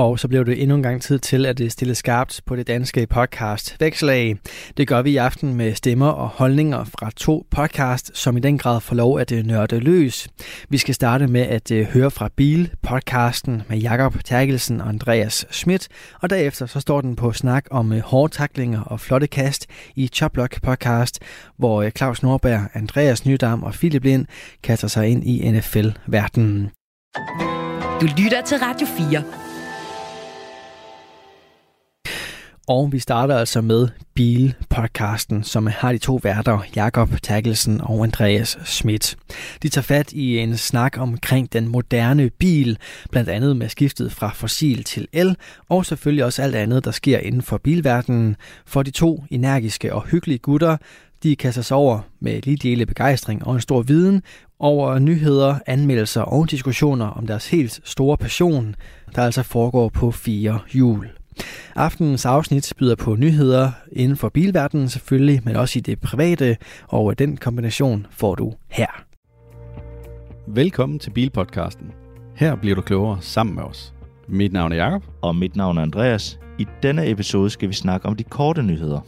Og så blev det endnu en gang tid til, at det stille skarpt på det danske podcast Vækslag. Det gør vi i aften med stemmer og holdninger fra to podcast, som i den grad får lov at øh, nørde løs. Vi skal starte med at øh, høre fra Bil, podcasten med Jakob Terkelsen og Andreas Schmidt, og derefter så står den på snak om øh, hårde taklinger og flotte kast i Choplock podcast, hvor øh, Claus Norberg, Andreas Nydam og Philip Lind kaster sig ind i NFL-verdenen. Du lytter til Radio 4. Og vi starter altså med Bilpodcasten, som har de to værter, Jakob Terkelsen og Andreas Schmidt. De tager fat i en snak omkring den moderne bil, blandt andet med skiftet fra fossil til el, og selvfølgelig også alt andet, der sker inden for bilverdenen. For de to energiske og hyggelige gutter, de kaster sig over med lige dele begejstring og en stor viden over nyheder, anmeldelser og diskussioner om deres helt store passion, der altså foregår på fire hjul. Aftenens afsnit byder på nyheder inden for bilverdenen selvfølgelig, men også i det private, og den kombination får du her. Velkommen til Bilpodcasten. Her bliver du klogere sammen med os. Mit navn er Jakob, Og mit navn er Andreas. I denne episode skal vi snakke om de korte nyheder.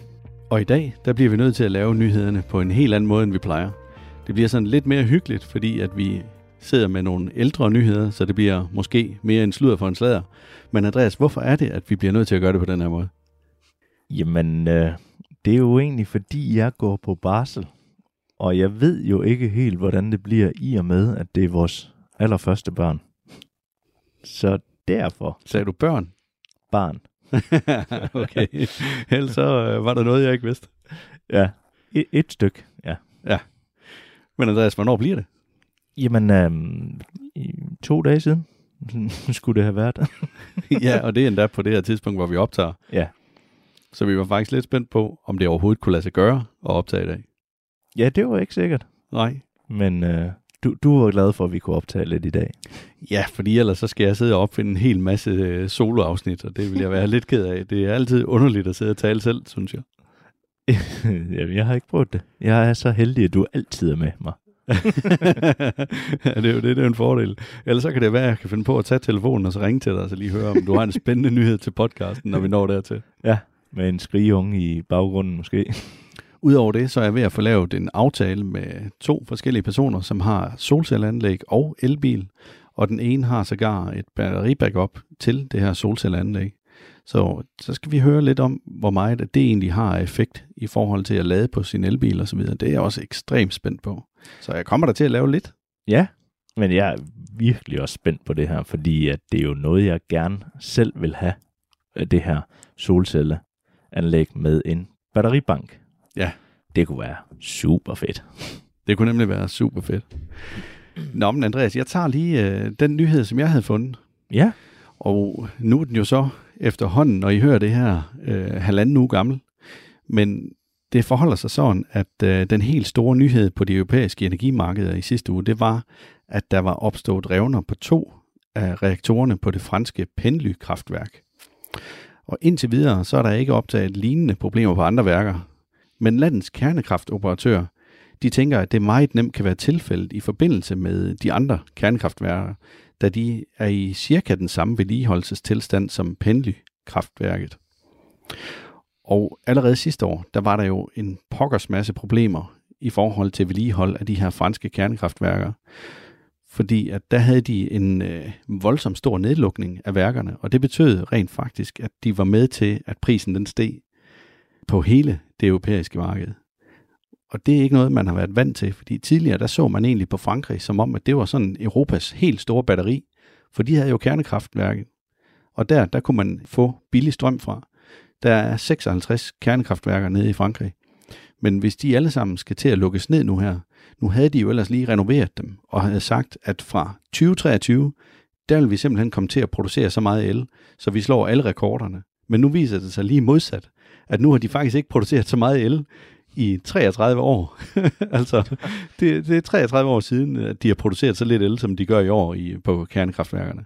og i dag der bliver vi nødt til at lave nyhederne på en helt anden måde, end vi plejer. Det bliver sådan lidt mere hyggeligt, fordi at vi sidder med nogle ældre nyheder, så det bliver måske mere en sludder for en slader. Men Andreas, hvorfor er det, at vi bliver nødt til at gøre det på den her måde? Jamen, øh, det er jo egentlig fordi, jeg går på barsel. Og jeg ved jo ikke helt, hvordan det bliver i og med, at det er vores allerførste barn. Så derfor, Sagde du børn? barn. okay. Ellers så øh, var der noget, jeg ikke vidste. Ja, et, et stykke, ja. Men Andreas, hvornår bliver det? Jamen, øh, i to dage siden skulle det have været. ja, og det er endda på det her tidspunkt, hvor vi optager. ja. Så vi var faktisk lidt spændt på, om det overhovedet kunne lade sig gøre at optage i dag. ja, det var ikke sikkert. Nej. Men øh, du, du var glad for, at vi kunne optage lidt i dag. Ja, fordi ellers så skal jeg sidde og opfinde en hel masse øh, soloafsnit, og det vil jeg være lidt ked af. Det er altid underligt at sidde og tale selv, synes jeg. Jamen, jeg har ikke prøvet det. Jeg er så heldig, at du altid er med mig. ja, det er jo det, det er en fordel. Ellers så kan det være, at jeg kan finde på at tage telefonen og så ringe til dig, og så lige høre, om du har en spændende nyhed til podcasten, når vi når dertil. Ja, med en skrigeunge i baggrunden måske. Udover det, så er jeg ved at få lavet en aftale med to forskellige personer, som har solcelleanlæg og elbil, og den ene har sågar et batteribackup til det her solcelleanlæg. Så, så skal vi høre lidt om, hvor meget det egentlig har effekt i forhold til at lade på sin elbil og så videre. Det er jeg også ekstremt spændt på. Så jeg kommer der til at lave lidt. Ja, men jeg er virkelig også spændt på det her, fordi at det er jo noget, jeg gerne selv vil have, øh, det her solcelleanlæg med en batteribank. Ja. Det kunne være super fedt. Det kunne nemlig være super fedt. Nå, men Andreas, jeg tager lige øh, den nyhed, som jeg havde fundet. Ja, Og nu er den jo så efterhånden, når I hører det her, øh, halvanden uge gammel. Men det forholder sig sådan, at øh, den helt store nyhed på de europæiske energimarkeder i sidste uge, det var, at der var opstået revner på to af reaktorerne på det franske Penly-kraftværk. Og indtil videre, så er der ikke optaget lignende problemer på andre værker. Men landets kernekraftoperatør, de tænker, at det meget nemt kan være tilfældet i forbindelse med de andre kernekraftværker, da de er i cirka den samme vedligeholdelsestilstand som Penly-kraftværket. Og allerede sidste år, der var der jo en pokkers masse problemer i forhold til vedligehold af de her franske kernekraftværker. Fordi at der havde de en øh, voldsom stor nedlukning af værkerne, og det betød rent faktisk, at de var med til, at prisen den steg på hele det europæiske marked. Og det er ikke noget, man har været vant til, fordi tidligere der så man egentlig på Frankrig som om, at det var sådan Europas helt store batteri, for de havde jo kernekraftværket. Og der, der kunne man få billig strøm fra. Der er 56 kernekraftværker nede i Frankrig. Men hvis de alle sammen skal til at lukkes ned nu her, nu havde de jo ellers lige renoveret dem, og havde sagt, at fra 2023, der vil vi simpelthen komme til at producere så meget el, så vi slår alle rekorderne. Men nu viser det sig lige modsat, at nu har de faktisk ikke produceret så meget el i 33 år. altså, det, det er 33 år siden, at de har produceret så lidt el, som de gør i år i, på kernekraftværkerne.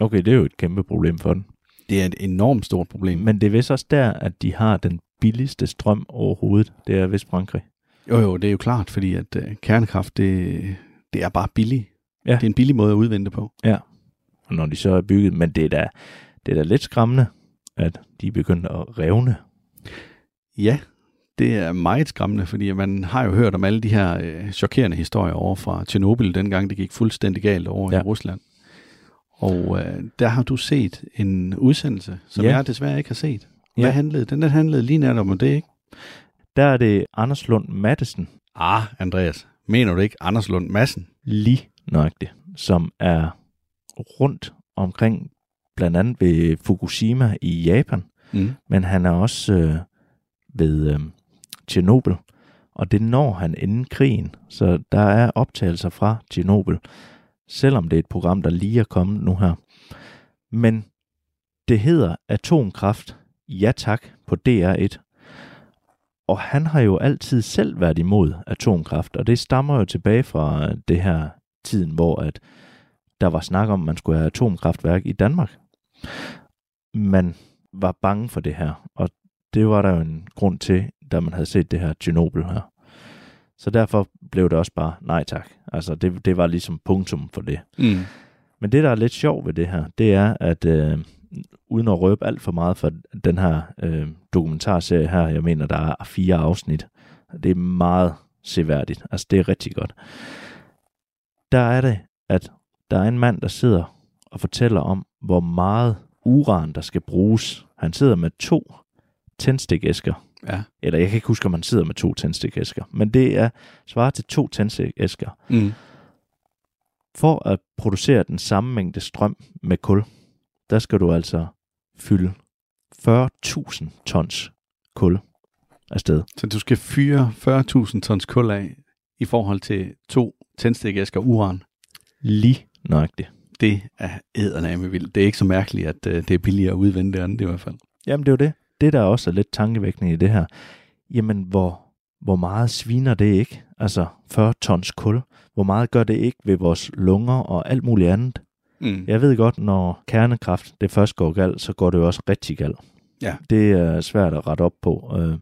okay, det er jo et kæmpe problem for dem. Det er et enormt stort problem. Men det er vist også der, at de har den billigste strøm overhovedet. Det er vist Frankrig. Jo, jo, det er jo klart, fordi at uh, kernekraft, det, det er bare billigt. Ja. Det er en billig måde at udvinde det på. Og når de så er bygget, men det er da, det er da lidt skræmmende, at de er begyndt at revne. Ja, det er meget skræmmende, fordi man har jo hørt om alle de her øh, chokerende historier over fra Tjernobyl, dengang det gik fuldstændig galt over ja. Ja. i Rusland. Og øh, der har du set en udsendelse, som Ja. jeg desværre ikke har set. Hvad Ja. handlede den? Den handlede lige netop om det, ikke? Der er det Anders Lund Mattesen, Ah, Andreas, mener du ikke Anders Lund Madsen? lige nøjagtigt, som er rundt omkring blandt andet ved Fukushima i Japan, Mm. men han er også øh, ved øh, Tjernobyl, og det når han inden krigen, så der er optagelser fra Tjernobyl, selvom det er et program, der lige er kommet nu her. Men det hedder Atomkraft, ja tak, på DR1. Og han har jo altid selv været imod atomkraft, og det stammer jo tilbage fra det her tiden, hvor at der var snak om, at man skulle have atomkraftværk i Danmark. Man var bange for det her, og det var der jo en grund til, da man havde set det her Tjernobyl her. Så derfor blev det også bare nej tak. Altså det, det var ligesom punktum for det. Mm. Men det, der er lidt sjovt ved det her, det er, at øh, uden at røbe alt for meget for den her øh, dokumentarserie her, jeg mener, der er fire afsnit, det er meget seværdigt. Altså, det er rigtig godt. Der er det, at der er en mand, der sidder og fortæller om, hvor meget uran, der skal bruges. Han sidder med to tændstikæsker. Ja. Eller jeg kan ikke huske, om han sidder med to tændstikæsker. Men det er svaret til to tændstikæsker Mm. for at producere den samme mængde strøm med kul, der skal du altså fylde 40.000 tons kul afsted. Så du skal fyre 40.000 tons kul af i forhold til to tændstikæsker uran. Lige nøjagtigt. Det er ædername vildt. Det er ikke så mærkeligt, at uh, det er billigere at udvinde det andet i hvert fald. Jamen det er jo det. Det, der også er lidt tankevækkende i det her, jamen hvor, hvor meget sviner det ikke? Altså 40 tons kul. Hvor meget gør det ikke ved vores lunger og alt muligt andet? Mm. Jeg ved godt, når kernekraft det først går galt, så går det jo også rigtig galt. Ja. Det er svært at rette op på. Øh,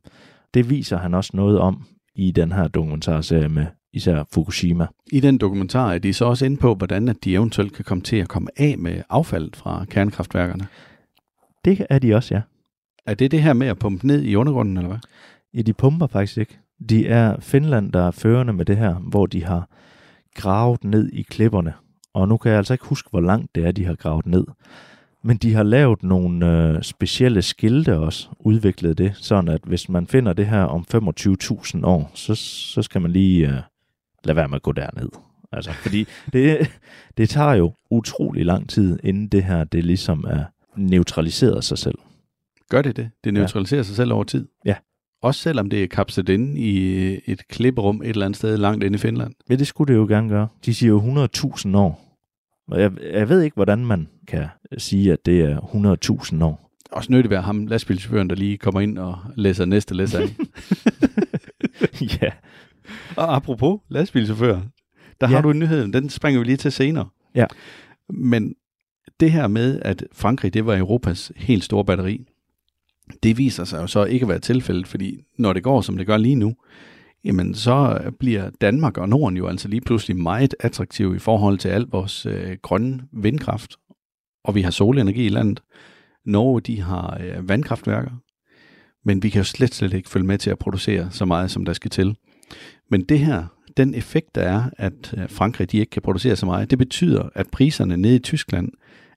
Det viser han også noget om i den her dokumentarserie med især Fukushima. I den dokumentar er de så også inde på, hvordan at de eventuelt kan komme til at komme af med affaldet fra kernekraftværkerne. Det er de også, ja. Er det det her med at pumpe ned i undergrunden, eller hvad? Ja, de pumper faktisk ikke. De er Finland, der er førende med det her, hvor de har gravet ned i klipperne. Og nu kan jeg altså ikke huske, hvor langt det er, de har gravet ned. Men de har lavet nogle øh, specielle skilte også, udviklet det, sådan at hvis man finder det her om 25.000 år, så, så skal man lige øh, lade være med at gå derned. Altså, fordi det, det tager jo utrolig lang tid, inden det her det ligesom er neutraliseret sig selv. Gør det det? Det neutraliserer ja. sig selv over tid? Ja. Også selvom det er kapslet inde i et klipperum et eller andet sted langt inde i Finland? Ja, det skulle det jo gerne gøre. De siger jo 100.000 år. Og jeg, jeg ved ikke, hvordan man kan sige, at det er 100.000 år. Også nødt til at være ham, lastbilchaufføren, der lige kommer ind og læser næste læser af. ja. og apropos lastbilchauffør, der Ja. har du en nyhed, den springer vi lige til senere. Ja. Men det her med, at Frankrig, det var Europas helt store batteri, det viser sig jo så ikke at være tilfældet, fordi når det går, som det gør lige nu, jamen så bliver Danmark og Norden jo altså lige pludselig meget attraktiv i forhold til al vores øh, grønne vindkraft. Og vi har solenergi i landet. Norge, de har øh, vandkraftværker. Men vi kan jo slet, slet ikke følge med til at producere så meget, som der skal til. Men det her, den effekt, der er, at øh, Frankrig de ikke kan producere så meget, det betyder, at priserne nede i Tyskland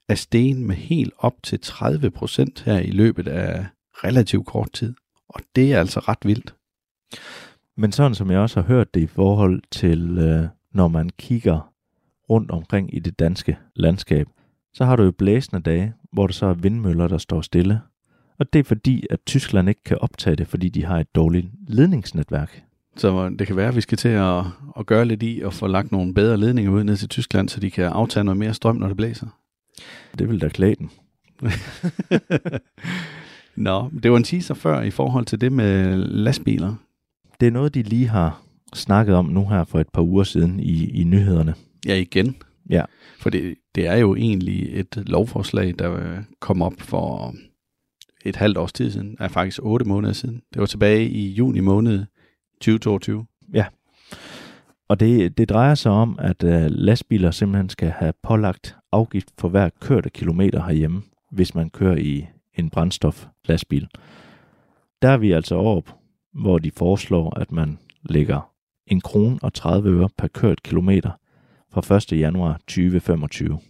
er stegen med helt op til 30 procent her i løbet af relativt kort tid. Og det er altså ret vildt. Men sådan som jeg også har hørt det i forhold til, øh, når man kigger rundt omkring i det danske landskab, så har du jo blæsende dage, hvor der så er vindmøller, der står stille. Og det er fordi, at Tyskland ikke kan optage det, fordi de har et dårligt ledningsnetværk. Så det kan være, at vi skal til at, at gøre lidt i og få lagt nogle bedre ledninger ud ned til Tyskland, så de kan aftage noget mere strøm, når det blæser. Det vil da klæde den. Nå, det var en teaser før i forhold til det med lastbiler. Det er noget, de lige har snakket om nu her for et par uger siden i, i nyhederne. Ja, igen. Ja. For det, det er jo egentlig et lovforslag, der kom op for et halvt års tid siden, er faktisk otte måneder siden. Det var tilbage i juni måned 2022. Og det, det drejer sig om, at øh, lastbiler simpelthen skal have pålagt afgift for hver kørte kilometer herhjemme, hvis man kører i en brændstoflastbil. Der er vi altså op, hvor de foreslår, at man lægger en krone og 30 øre per kørt kilometer fra 1. januar 2025.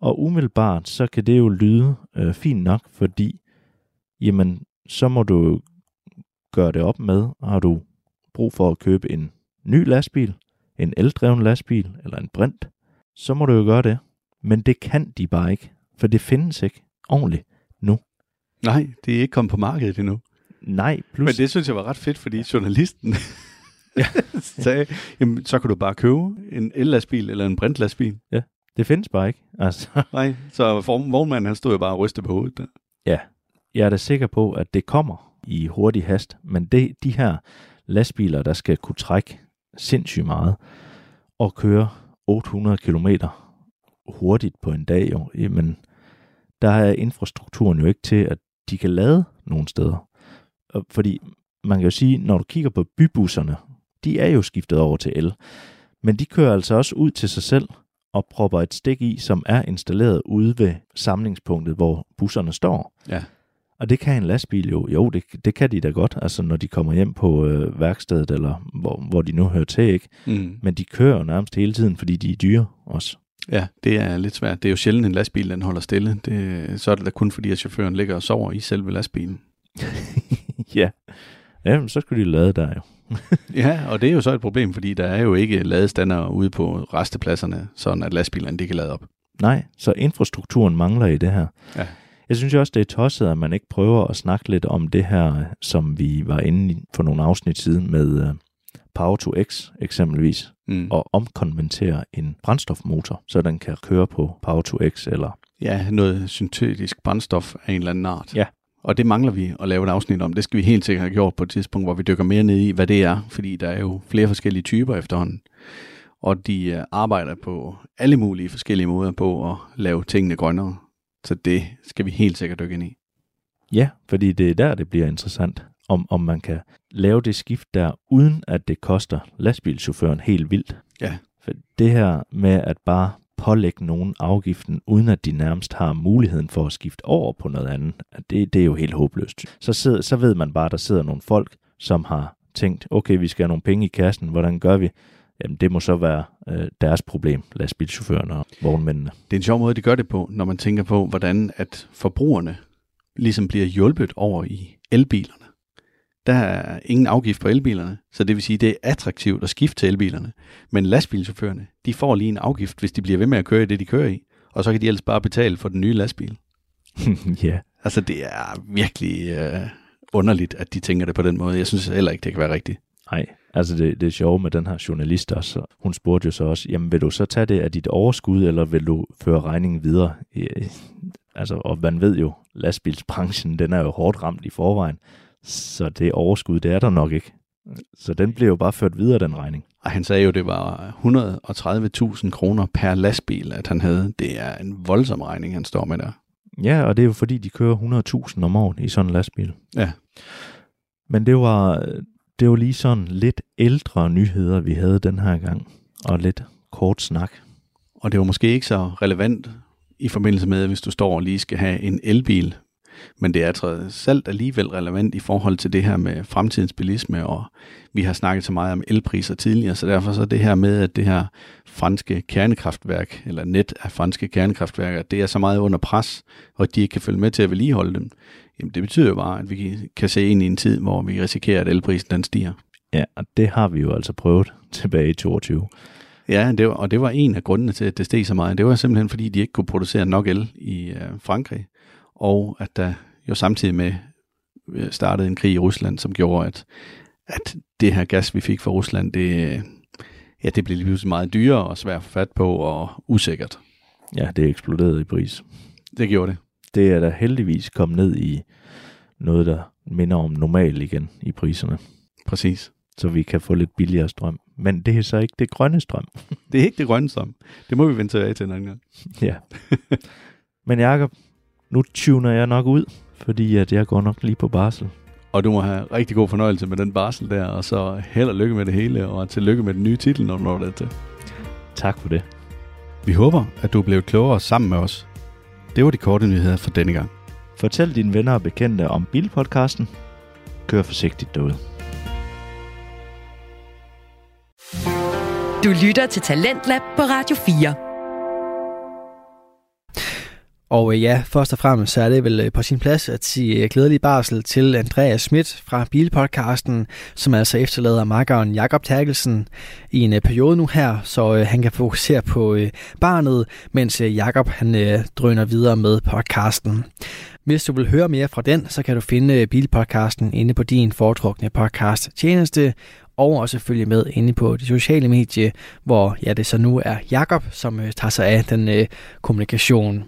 Og umiddelbart, så kan det jo lyde øh, fint nok, fordi jamen, så må du gøre det op med, har du brug for at købe en ny lastbil, en eldreven lastbil eller en brint, så må du jo gøre det. Men det kan de bare ikke, for det findes ikke ordentligt. Nej, det er ikke kommet på markedet endnu. Nej, plus... Men det synes jeg var ret fedt, fordi journalisten sagde, jamen, så kan du bare købe en el-lastbil eller en brintlastbil. det findes bare ikke. Altså, Nej, så form- vognmanden han stod jo bare og rystede på hovedet. Der. ja, jeg er da sikker på, at det kommer i hurtig hast, men det, de her lastbiler, der skal kunne trække sindssygt meget og køre 800 km hurtigt på en dag, jo, jamen, der er infrastrukturen jo ikke til, at de kan lade nogen steder. Og Fordi man kan jo sige, når du kigger på bybusserne, de er jo skiftet over til el, men de kører altså også ud til sig selv og propper et stik i, som er installeret ude ved samlingspunktet, hvor busserne står. Ja. Og det kan en lastbil jo. Jo, det, det kan de da godt, altså når de kommer hjem på øh, værkstedet, eller hvor, hvor de nu hører til, ikke? Mm. Men de kører jo nærmest hele tiden, fordi de er dyre også. Ja, det er lidt svært. Det er jo sjældent, en lastbil den holder stille. Det, så er det da kun fordi, at chaufføren ligger og sover i selve lastbilen. ja. Jamen, så skulle de lade der jo. Ja, og det er jo så et problem, fordi der er jo ikke ladestander ude på restepladserne, sådan at lastbilerne de kan lade op. Nej, så infrastrukturen mangler i det her. Ja. Jeg synes jo også, det er tosset, at man ikke prøver at snakke lidt om det her, som vi var inde i for nogle afsnit siden med uh, Power to X eksempelvis, Mm. og omkonvertere en brændstofmotor, så den kan køre på Power to X eller Ja, noget syntetisk brændstof af en eller anden art. Ja. Og det mangler vi at lave et afsnit om. Det skal vi helt sikkert have gjort på et tidspunkt, hvor vi dykker mere ned i, hvad det er. Fordi der er jo flere forskellige typer efterhånden. Og de øh, arbejder på alle mulige forskellige måder på at lave tingene grønnere. Så det skal vi helt sikkert dykke ind i. Ja, fordi det er der, det bliver interessant, om, om man kan lave det skift der, uden at det koster lastbilchaufføren helt vildt. Ja. For det her med at bare pålægge nogen afgiften, uden at de nærmest har muligheden for at skifte over på noget andet, det, det er jo helt håbløst. Så, sidder, så ved man bare, at der sidder nogle folk, som har tænkt, okay, vi skal have nogle penge i kassen, hvordan gør vi? Jamen, det må så være øh, deres problem, lastbilchaufførerne og vognmændene. Det er en sjov måde, de gør det på, når man tænker på, hvordan at forbrugerne ligesom bliver hjulpet over i elbilerne. Der er ingen afgift på elbilerne, så det vil sige, det er attraktivt at skifte til elbilerne. Men lastbilchaufførerne, de får lige en afgift, hvis de bliver ved med at køre i det, de kører i. Og så kan de ellers bare betale for den nye lastbil. ja, Altså, det er virkelig øh, underligt, at de tænker det på den måde. Jeg synes heller ikke, det kan være rigtigt. Nej, altså det, det er sjovt med den her journalist også. Hun spurgte jo så også, jamen vil du så tage det af dit overskud, eller vil du føre regningen videre? I- Altså, og man ved jo, lastbilsbranchen, den er jo hårdt ramt i forvejen, så det overskud, det er der nok ikke. Så den bliver jo bare ført videre, den regning. Og han sagde jo, det var 130.000 kroner per lastbil, at han havde. Det er en voldsom regning, han står med der. Ja, og det er jo fordi, de kører 100.000 om året i sådan en lastbil. Ja. Men det var, det var lige sådan lidt ældre nyheder, vi havde den her gang, og lidt kort snak. Og det var måske ikke så relevant i forbindelse med, hvis du står og lige skal have en elbil. Men det er trods alt alligevel relevant i forhold til det her med fremtidens bilisme, og vi har snakket så meget om elpriser tidligere, så derfor så det her med, at det her franske kernekraftværk, eller net af franske kernekraftværker, det er så meget under pres, og de ikke kan følge med til at vedligeholde dem, jamen det betyder jo bare, at vi kan se ind i en tid, hvor vi risikerer, at elprisen den stiger. Ja, og det har vi jo altså prøvet tilbage i 22. Ja, det var, og det var en af grundene til, at det steg så meget. Det var simpelthen, fordi de ikke kunne producere nok el i øh, Frankrig, og at der jo samtidig med øh, startede en krig i Rusland, som gjorde, at, at det her gas, vi fik fra Rusland, det, ja, det blev lige pludselig meget dyrere og svært at få fat på og usikkert. Ja, det eksploderede i pris. Det gjorde det. Det er da heldigvis kommet ned i noget, der minder om normal igen i priserne, Præcis. så vi kan få lidt billigere strøm. Men det er så ikke det grønne strøm. Det er ikke det grønne strøm. Det må vi vente tilbage til en anden gang. Ja. Men Jacob, nu tuner jeg nok ud, fordi at jeg går nok lige på barsel. Og du må have rigtig god fornøjelse med den barsel der, og så held og lykke med det hele, og tillykke med den nye titel, når du når det til. Tak for det. Vi håber, at du er blevet klogere sammen med os. Det var de korte nyheder for denne gang. Fortæl dine venner og bekendte om Bilpodcasten. Kør forsigtigt derude. Du lytter til Talentlab på Radio 4. Og øh, ja, først og fremmest så er det vel øh, på sin plads at sige øh, glædelig barsel til Andreas Schmidt fra Bilpodcasten, som altså efterlader makkeren Jakob Terkelsen i en øh, periode nu her, så han kan fokusere på barnet, mens Jakob han drøner videre med podcasten. Hvis du vil høre mere fra den, så kan du finde Bilpodcasten inde på din foretrukne podcast tjeneste, og også følge med inde på de sociale medier, hvor ja, det så nu er Jakob, som tager sig af den øh, kommunikation.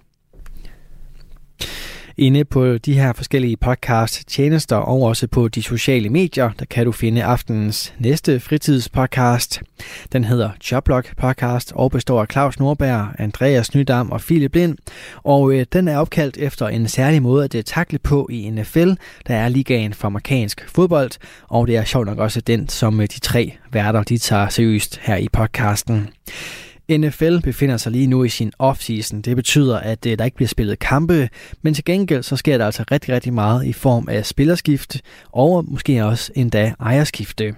Inde på de her forskellige podcast tjenester og også på de sociale medier, der kan du finde aftenens næste fritidspodcast. Den hedder Joblog Podcast og består af Claus Nordberg, Andreas Nydam og Philip Lind. Og øh, den er opkaldt efter en særlig måde at det takle på i NFL, der er ligaen for amerikansk fodbold. Og det er sjovt nok også den, som øh, de tre værter de tager seriøst her i podcasten. NFL befinder sig lige nu i sin offseason. Det betyder, at øh, der ikke bliver spillet kampe, men til gengæld så sker der altså rigtig, rigtig meget i form af spillerskifte og måske også endda ejerskifte.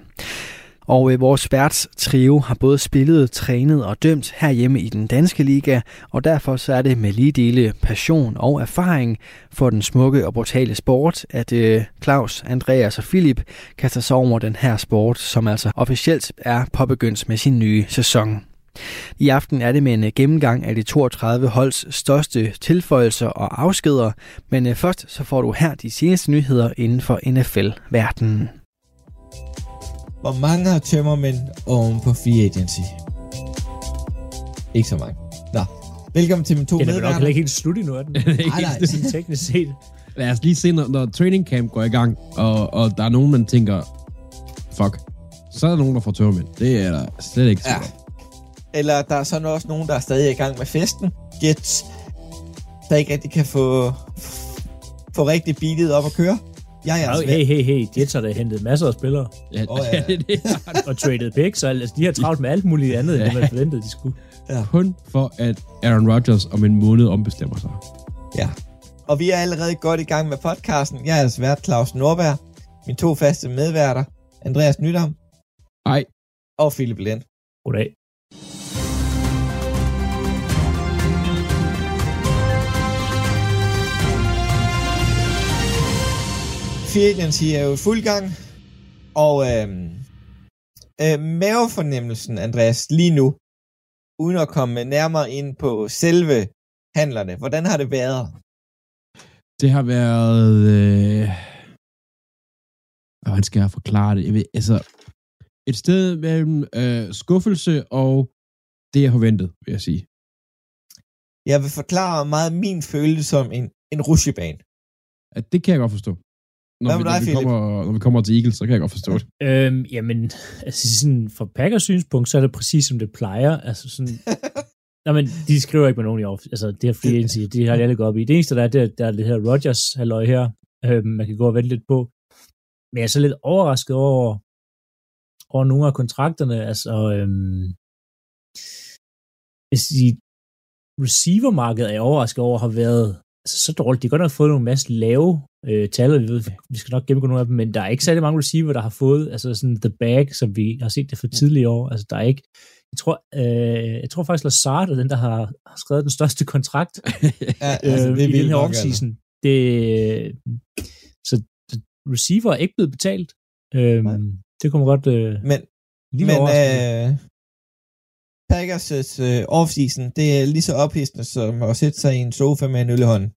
Og øh, vores værts trio har både spillet, trænet og dømt herhjemme i den danske liga, og derfor så er det med lige dele passion og erfaring for den smukke og brutale sport, at øh, Claus, Andreas og Philip kaster sig over den her sport, som altså officielt er påbegyndt med sin nye sæson. I aften er det med en øh, gennemgang af de 32 holds største tilføjelser og afskeder, men øh, først så får du her de seneste nyheder inden for NFL-verdenen. Hvor mange har tømmermænd oven på free agency? Ikke så mange. Nå, velkommen til mine to medværter. Det er nok ikke helt slut endnu, er den? nej, nej. Sådan teknisk set. Lad os lige se, når, når training camp går i gang, og, og der er nogen, man tænker, fuck, så er der nogen, der får tømmermænd. Det er der slet ikke ja. Eller der er sådan også nogen, der er stadig i gang med festen. Jets, der ikke rigtig kan få, få rigtig beatet op at køre. Jeg er altså hey, hey, hey, Jets har da hentet masser af spillere. Ja, oh, ja. det, det og traded picks, så altså, de har travlt med alt muligt andet, ja. end man forventede, de skulle. Ja. Kun for, at Aaron Rodgers om en måned ombestemmer sig. Ja. Og vi er allerede godt i gang med podcasten. Jeg er altså vært Claus Norberg. Mine to faste medværter, Andreas Nydam. Hej. Og Philip Lind. Goddag. Free agency er jo i fuld gang, og øh, øh, mavefornemmelsen, Andreas, lige nu, uden at komme nærmere ind på selve handlerne, hvordan har det været? Det har været... Øh... Hvordan skal jeg forklare det? Jeg ved, altså, et sted mellem øh, skuffelse og det, jeg forventede, vil jeg sige. Jeg vil forklare meget min følelse som en, en rushebane. At det kan jeg godt forstå når, Hvad vi, når, dig, vi kommer, når vi kommer til Eagles, så kan jeg godt forstå det. Øhm, jamen, altså sådan, fra Packers synspunkt, så er det præcis som det plejer. Altså sådan, Nej, men de skriver ikke med nogen i off. Altså, det her free agency, det har de alle gået op i. Det eneste, der er, det er, der er det her Rodgers halløj her, øhm, man kan gå og vente lidt på. Men jeg er så lidt overrasket over, over nogle af kontrakterne. Altså, øhm, hvis de receivermarkedet er jeg overrasket over, har været altså, så dårligt. De har godt nok fået nogle masse lave øh, tal, vi, ved, vi skal nok gennemgå nogle af dem, men der er ikke særlig mange receiver, der har fået altså sådan the bag, som vi har set det for tidligere år. Altså, der er ikke, jeg tror, øh, jeg tror faktisk, Lazard er den, der har, har skrevet den største kontrakt ja, altså, det øh, i den her offseason. Det, så receiver er ikke blevet betalt. Øh, det kommer godt øh, men, lige men, øh, Packers' uh, offseason, det er lige så ophidsende som at sætte sig i en sofa med en øl i hånden.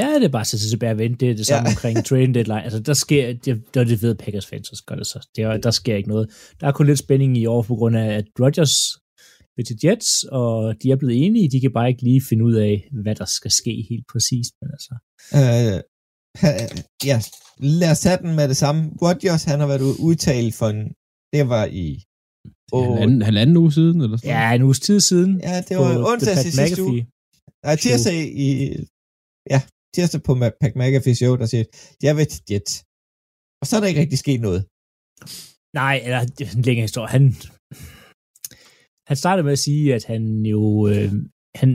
Ja, det er bare at sætte sig tilbage og vente. Det er det samme ja. omkring trading deadline. Altså, der sker, det, det, det ved Packers fans, så gør det så. Det, der sker ikke noget. Der er kun lidt spænding i år, på grund af, at Rodgers vil til Jets, og de er blevet enige. De kan bare ikke lige finde ud af, hvad der skal ske helt præcist. Men altså. Øh, ja, lad os tage den med det samme. Rodgers, han har været udtalt for en, Det var i... Oh, Halvanden, halvanden uge siden, eller sådan Ja, en uges tid siden. ja, det på var onsdag i sidste uge. Nej, tirsdag i... Ja, tirsdag på Pat McAfee show, der siger, jeg vil til Jets. Og så er der ikke rigtig sket noget. Nej, eller det er en længere historie. Han, han startede med at sige, at han jo øh, han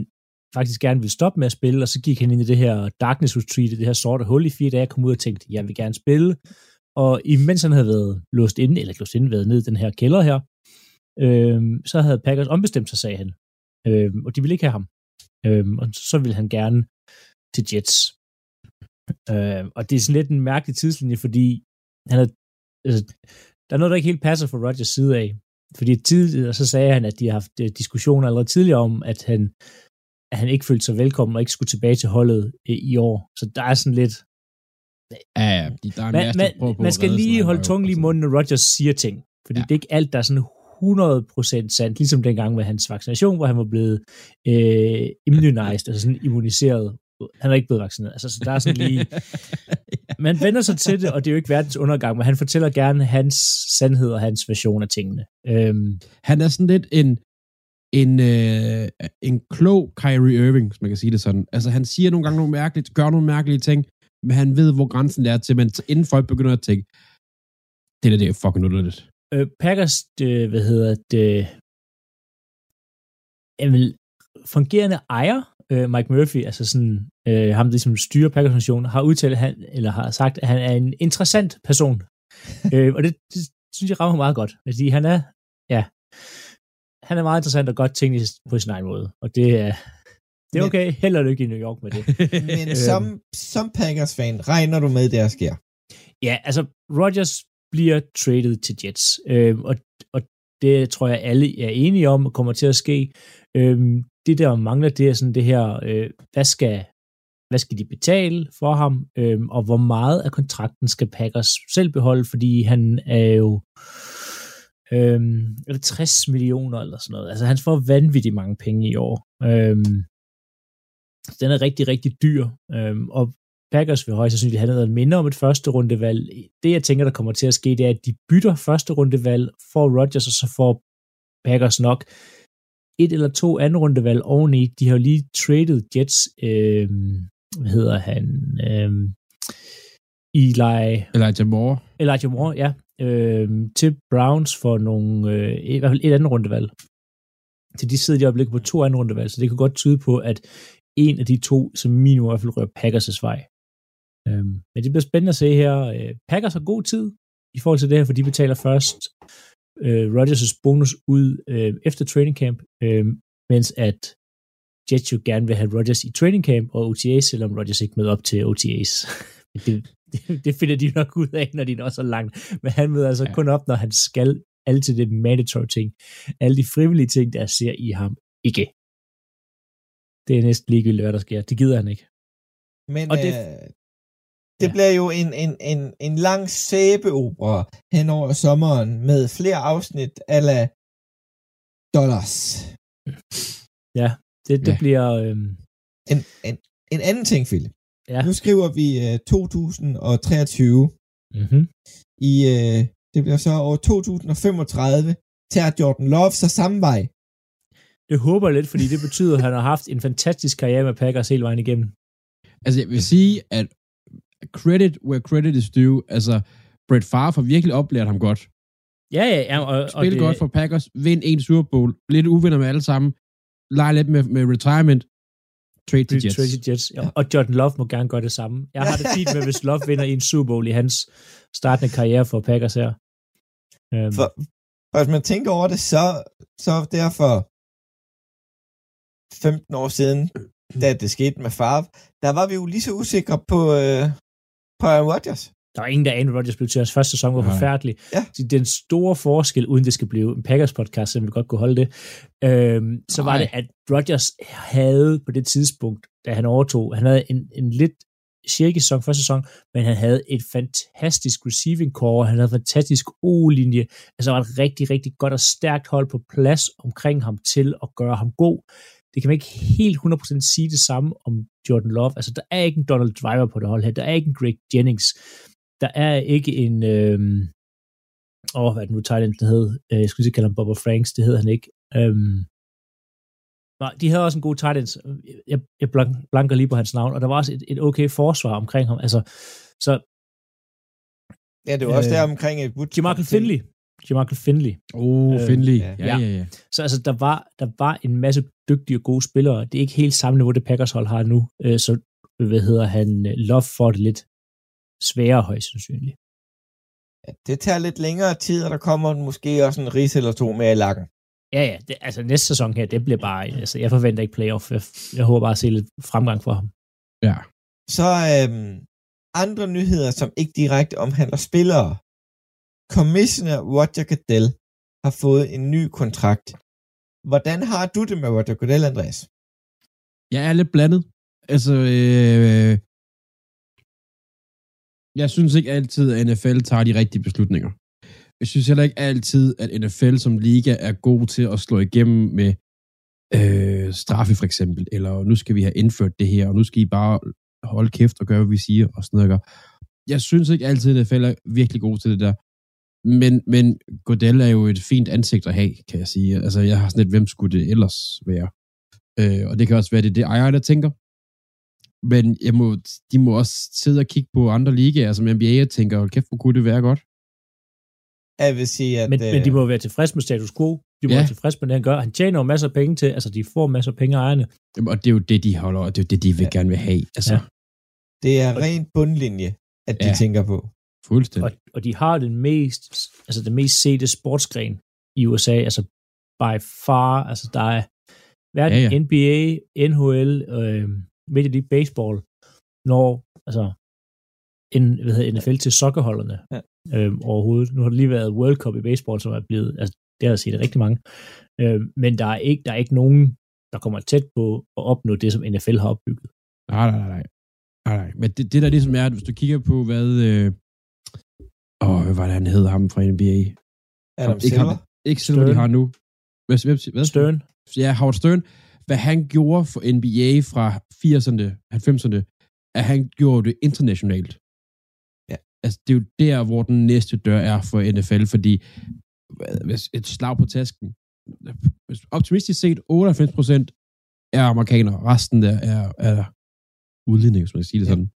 faktisk gerne ville stoppe med at spille, og så gik han ind i det her Darkness Retreat, det her sorte hul i fire dage, kom ud og tænkte, jeg vil gerne spille. Og imens han havde været låst inde, eller låst inde, været ned i den her kælder her, øh, så havde Packers ombestemt sig, sagde han. Øh, og de ville ikke have ham. Øh, og så ville han gerne til Jets. Øh, og det er sådan lidt en mærkelig tidslinje, fordi han havde, altså, der er noget, der ikke helt passer fra Rodgers side af. Fordi tidligere, så sagde han, at de har haft øh, diskussioner allerede tidligere om, at han, at han ikke følte sig velkommen og ikke skulle tilbage til holdet øh, i år. Så der er sådan lidt... Ja, ja, de- der er Man, man, på man skal lige holde tungen lige i munden, når Rodgers siger ting. Fordi ja. det er ikke alt, der er sådan 100% sandt, ligesom dengang med hans vaccination, hvor han var blevet øh, immunized, altså sådan immuniseret. Han er ikke blevet vaccineret. Altså, så der er sådan lige... Man vender sig til det, og det er jo ikke verdens undergang, men han fortæller gerne hans sandhed og hans version af tingene. Øhm, Han er sådan lidt en, en, øh, en klog Kyrie Irving, hvis man kan sige det sådan. Altså, han siger nogle gange nogle mærkelige, gør nogle mærkelige ting, men han ved, hvor grænsen er til, men inden folk begynder at tænke, det der, det er fucking underligt. Øh, Packers, øh, hvad hedder det, jamen, fungerende ejer, øh, Mike Murphy, altså sådan, øh, ham, der som styrer Packers organisation, har udtalt, han, eller har sagt, at han er en interessant person. øh, og det, det, synes jeg rammer meget godt, fordi han er, ja, han er meget interessant og godt teknisk på sin egen måde, og det er, det er Men- okay. Held og lykke i New York med det. Men Øhm. som, som Packers-fan, regner du med, det der sker? Ja, altså Rodgers bliver traded til Jets, øh, og, og det tror jeg alle er enige om og kommer til at ske. Øh, det der mangler, det er sådan det her, øh, hvad skal hvad skal de betale for ham, øh, og hvor meget af kontrakten skal Packers selv beholde, fordi han er jo øh, 60 millioner eller sådan noget. Altså han får vanvittigt mange penge i år. Øh, den er rigtig, rigtig dyr, øh, og Packers vil højst sandsynligt have noget mindre om et første rundevalg. Det, jeg tænker, der kommer til at ske, det er, at de bytter første rundevalg for Rodgers, og så får Packers nok et eller to anden rundevalg oveni. De har jo lige traded Jets, øh, hvad hedder han, øh, Eli, Elijah Moore. Elijah Moore, ja, øh, til Browns for nogle, øh, i hvert fald et andet rundevalg. Så de sidder i øjeblikket på to anden rundevalg, så det kan godt tyde på, at en af de to, som minimum i hvert fald rører Packers' vej. Øhm, men det bliver spændende at se her. Øh, Packers har god tid i forhold til det her, for de betaler først øh, Rodgers' bonus ud øh, efter training camp, øh, mens at Jets jo gerne vil have Rodgers i training camp og OTAs, selvom Rodgers ikke møder op til OTAs. det, det, det finder de nok ud af, når de når så langt. Men han møder altså Ja. kun op, når han skal altid det mandatory ting. Alle de frivillige ting, der ser i ham, ikke. Det er næsten ligegyldigt, hvad der sker. Det gider han ikke. Men Og det, øh, det ja. bliver jo en, en, en, en lang sæbeopera hen over sommeren med flere afsnit ala dollars. Det, det Ja. bliver... Øhm, En, en, en anden ting, Philip. ja. Nu skriver vi øh, 2023. Mm-hmm. I, øh, det bliver så år 2035. Tager Jordan Love så samme vej. Det håber jeg lidt, fordi det betyder, at han har haft en fantastisk karriere med Packers hele vejen igennem. Altså, jeg vil sige, at credit where credit is due, altså, Brett Favre har virkelig oplært ham godt. Ja, ja, ja. Og, og Spil det, godt for Packers, vind en Super Bowl, lidt uvenner med alle sammen, lege lidt med, med retirement, trade til Jets. Tracy Jets. Ja. Og Jordan Love må gerne gøre det samme. Jeg har det fint med, hvis Love vinder en Super Bowl i hans startende karriere for Packers her. Øhm, For, for hvis man tænker over det, så, så derfor 15 år siden, da det skete med Favre, der var vi jo lige så usikre på, øh, på Aaron Rodgers. der var ingen, der anede, Rodgers blev til hans første sæson var Nej. forfærdelig. Ja. Så Den store forskel, uden det skal blive en Packers podcast, så vi godt kunne holde det, øhm, så var Nej. det, at Rodgers havde på det tidspunkt, da han overtog, han havde en, en lidt shaky sæson første sæson, men han havde et fantastisk receiving core, han havde en fantastisk O-linje, altså var et rigtig, rigtig godt og stærkt hold på plads omkring ham til at gøre ham god. Det kan man ikke helt 100% sige det samme om Jordan Love. Altså, der er ikke en Donald Driver på det hold her. Der er ikke en Greg Jennings. Der er ikke en... Øh, Åh, oh, hvad er det nu end, den hed? Øh, Jeg skulle sige, kalde ham Bobber Franks, det hed han ikke. Øhm, nej, de havde også en god tight end. Jeg, jeg blank- blanker lige på hans navn, og der var også et, et okay forsvar omkring ham. Altså, så Ja, det var også Øh, der omkring et Woods. Jamarcus Finley. Jamarcus Finley. Oh, Øh, Finley. ja. Ja, ja, ja. Så altså, der var, der var en masse dygtige og gode spillere. Det er ikke helt samme niveau, det Packers hold har nu. Øh, så, hvad hedder han, øh, Love får det lidt sværere højst sandsynligt. Ja, det tager lidt længere tid, og der kommer måske også en ris eller to mere i lakken. Ja, ja. Det, altså næste sæson her, det bliver bare... Altså, jeg forventer ikke playoff. Jeg, jeg håber bare at se lidt fremgang for ham. ja. Så øhm, andre nyheder, som ikke direkte omhandler spillere. Commissioner Roger Goodell har fået en ny kontrakt. Hvordan har du det med Roger Goodell, Andreas? Jeg er lidt blandet. Altså, øh, jeg synes ikke altid, at NFL tager de rigtige beslutninger. Jeg synes heller ikke altid, at NFL som liga er god til at slå igennem med øh, straffe for eksempel, eller nu skal vi have indført det her, og nu skal I bare holde kæft og gøre, hvad vi siger, og sådan noget. Jeg synes ikke altid, at NFL er virkelig god til det der. Men, men Godel er jo et fint ansigt at have, kan jeg sige. Altså, jeg har sådan lidt, hvem skulle det ellers være? Øh, og det kan også være, det er det ejer, der tænker. Men jeg må, de må også sidde og kigge på andre ligaer, som NBA, og tænker, hold kæft, hvor kunne det være godt. Jeg vil sige, at... Men, øh, men de må være tilfredse med status quo. De må Ja. være tilfredse med det, han gør. Han tjener jo masser af penge til, altså de får masser af penge af ejerne. Jamen, Og det er jo det, de holder, og det er jo det, de vil Ja. gerne vil have. Altså, Ja. Det er ren bundlinje, at de Ja. tænker på. Fuldstændig. Og, og de har den mest, altså den mest sete sportsgren i USA, altså by far, altså der er hverken Ja, ja. NBA, NHL, øh, Major League Baseball, når altså en, hvad hedder, NFL til sokkerholderne Ja. øh, overhovedet. Nu har det lige været World Cup i baseball, som er blevet, altså det har jeg set rigtig mange, øh, men der er, ikke, der er ikke nogen, der kommer tæt på at opnå det, som NFL har opbygget. Nej, nej, nej, nej. nej, nej. Men det, det der ligesom er, at hvis du kigger på, hvad... Øh, åh, hvad var det, han hed ham fra NBA? Adam Ikke ham, Silver? Ikke Silver, de Stern. har nu. Hvad, hvad, hvad? Stern, Ja, Howard Stern. Hvad han gjorde for NBA fra 80'erne, 90'erne, at han gjorde det internationalt. Ja. Altså, det er jo der, hvor den næste dør er for NFL, fordi hvis et slag på tasken. Optimistisk set, 98% er amerikanere. Resten der er, er udlænding, hvis man kan sige det Ja. sådan.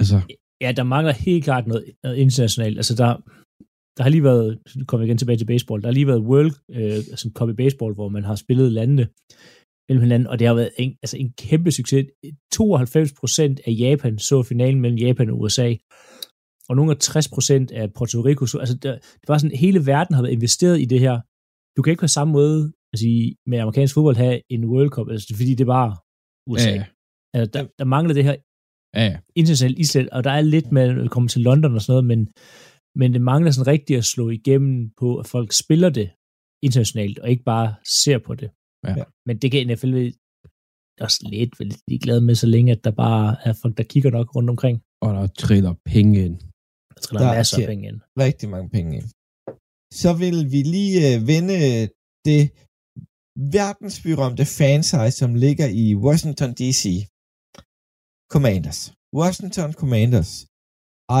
Altså, Ja, der mangler helt klart noget, noget internationalt. Altså, der, der har lige været, nu kommer igen tilbage til baseball, der har lige været World øh, altså Cup i baseball, hvor man har spillet landene mellem hinanden, og det har været en, altså en kæmpe succes. 92 procent af Japan så finalen mellem Japan og USA, og nogle af 60 procent af Puerto Rico så, altså der, det var sådan, hele verden har været investeret i det her. Du kan ikke på samme måde altså, i- med amerikansk fodbold have en World Cup, altså, fordi det bare USA. ja, Altså, der, der mangler det her ja, ja. internationalt islet, og der er lidt med at komme til London og sådan noget, men, men det mangler sådan rigtigt at slå igennem på, at folk spiller det internationalt, og ikke bare ser på det. Ja. Men det kan NFL også lidt vel ligeglade med, så længe at der bare er folk, der kigger nok rundt omkring. Og der triller penge ind. Der triller Der er masser af penge ind. Rigtig mange penge ind. Så vil vi lige øh, vende det verdensberømte franchise, som ligger i Washington D.C. Commanders. Washington Commanders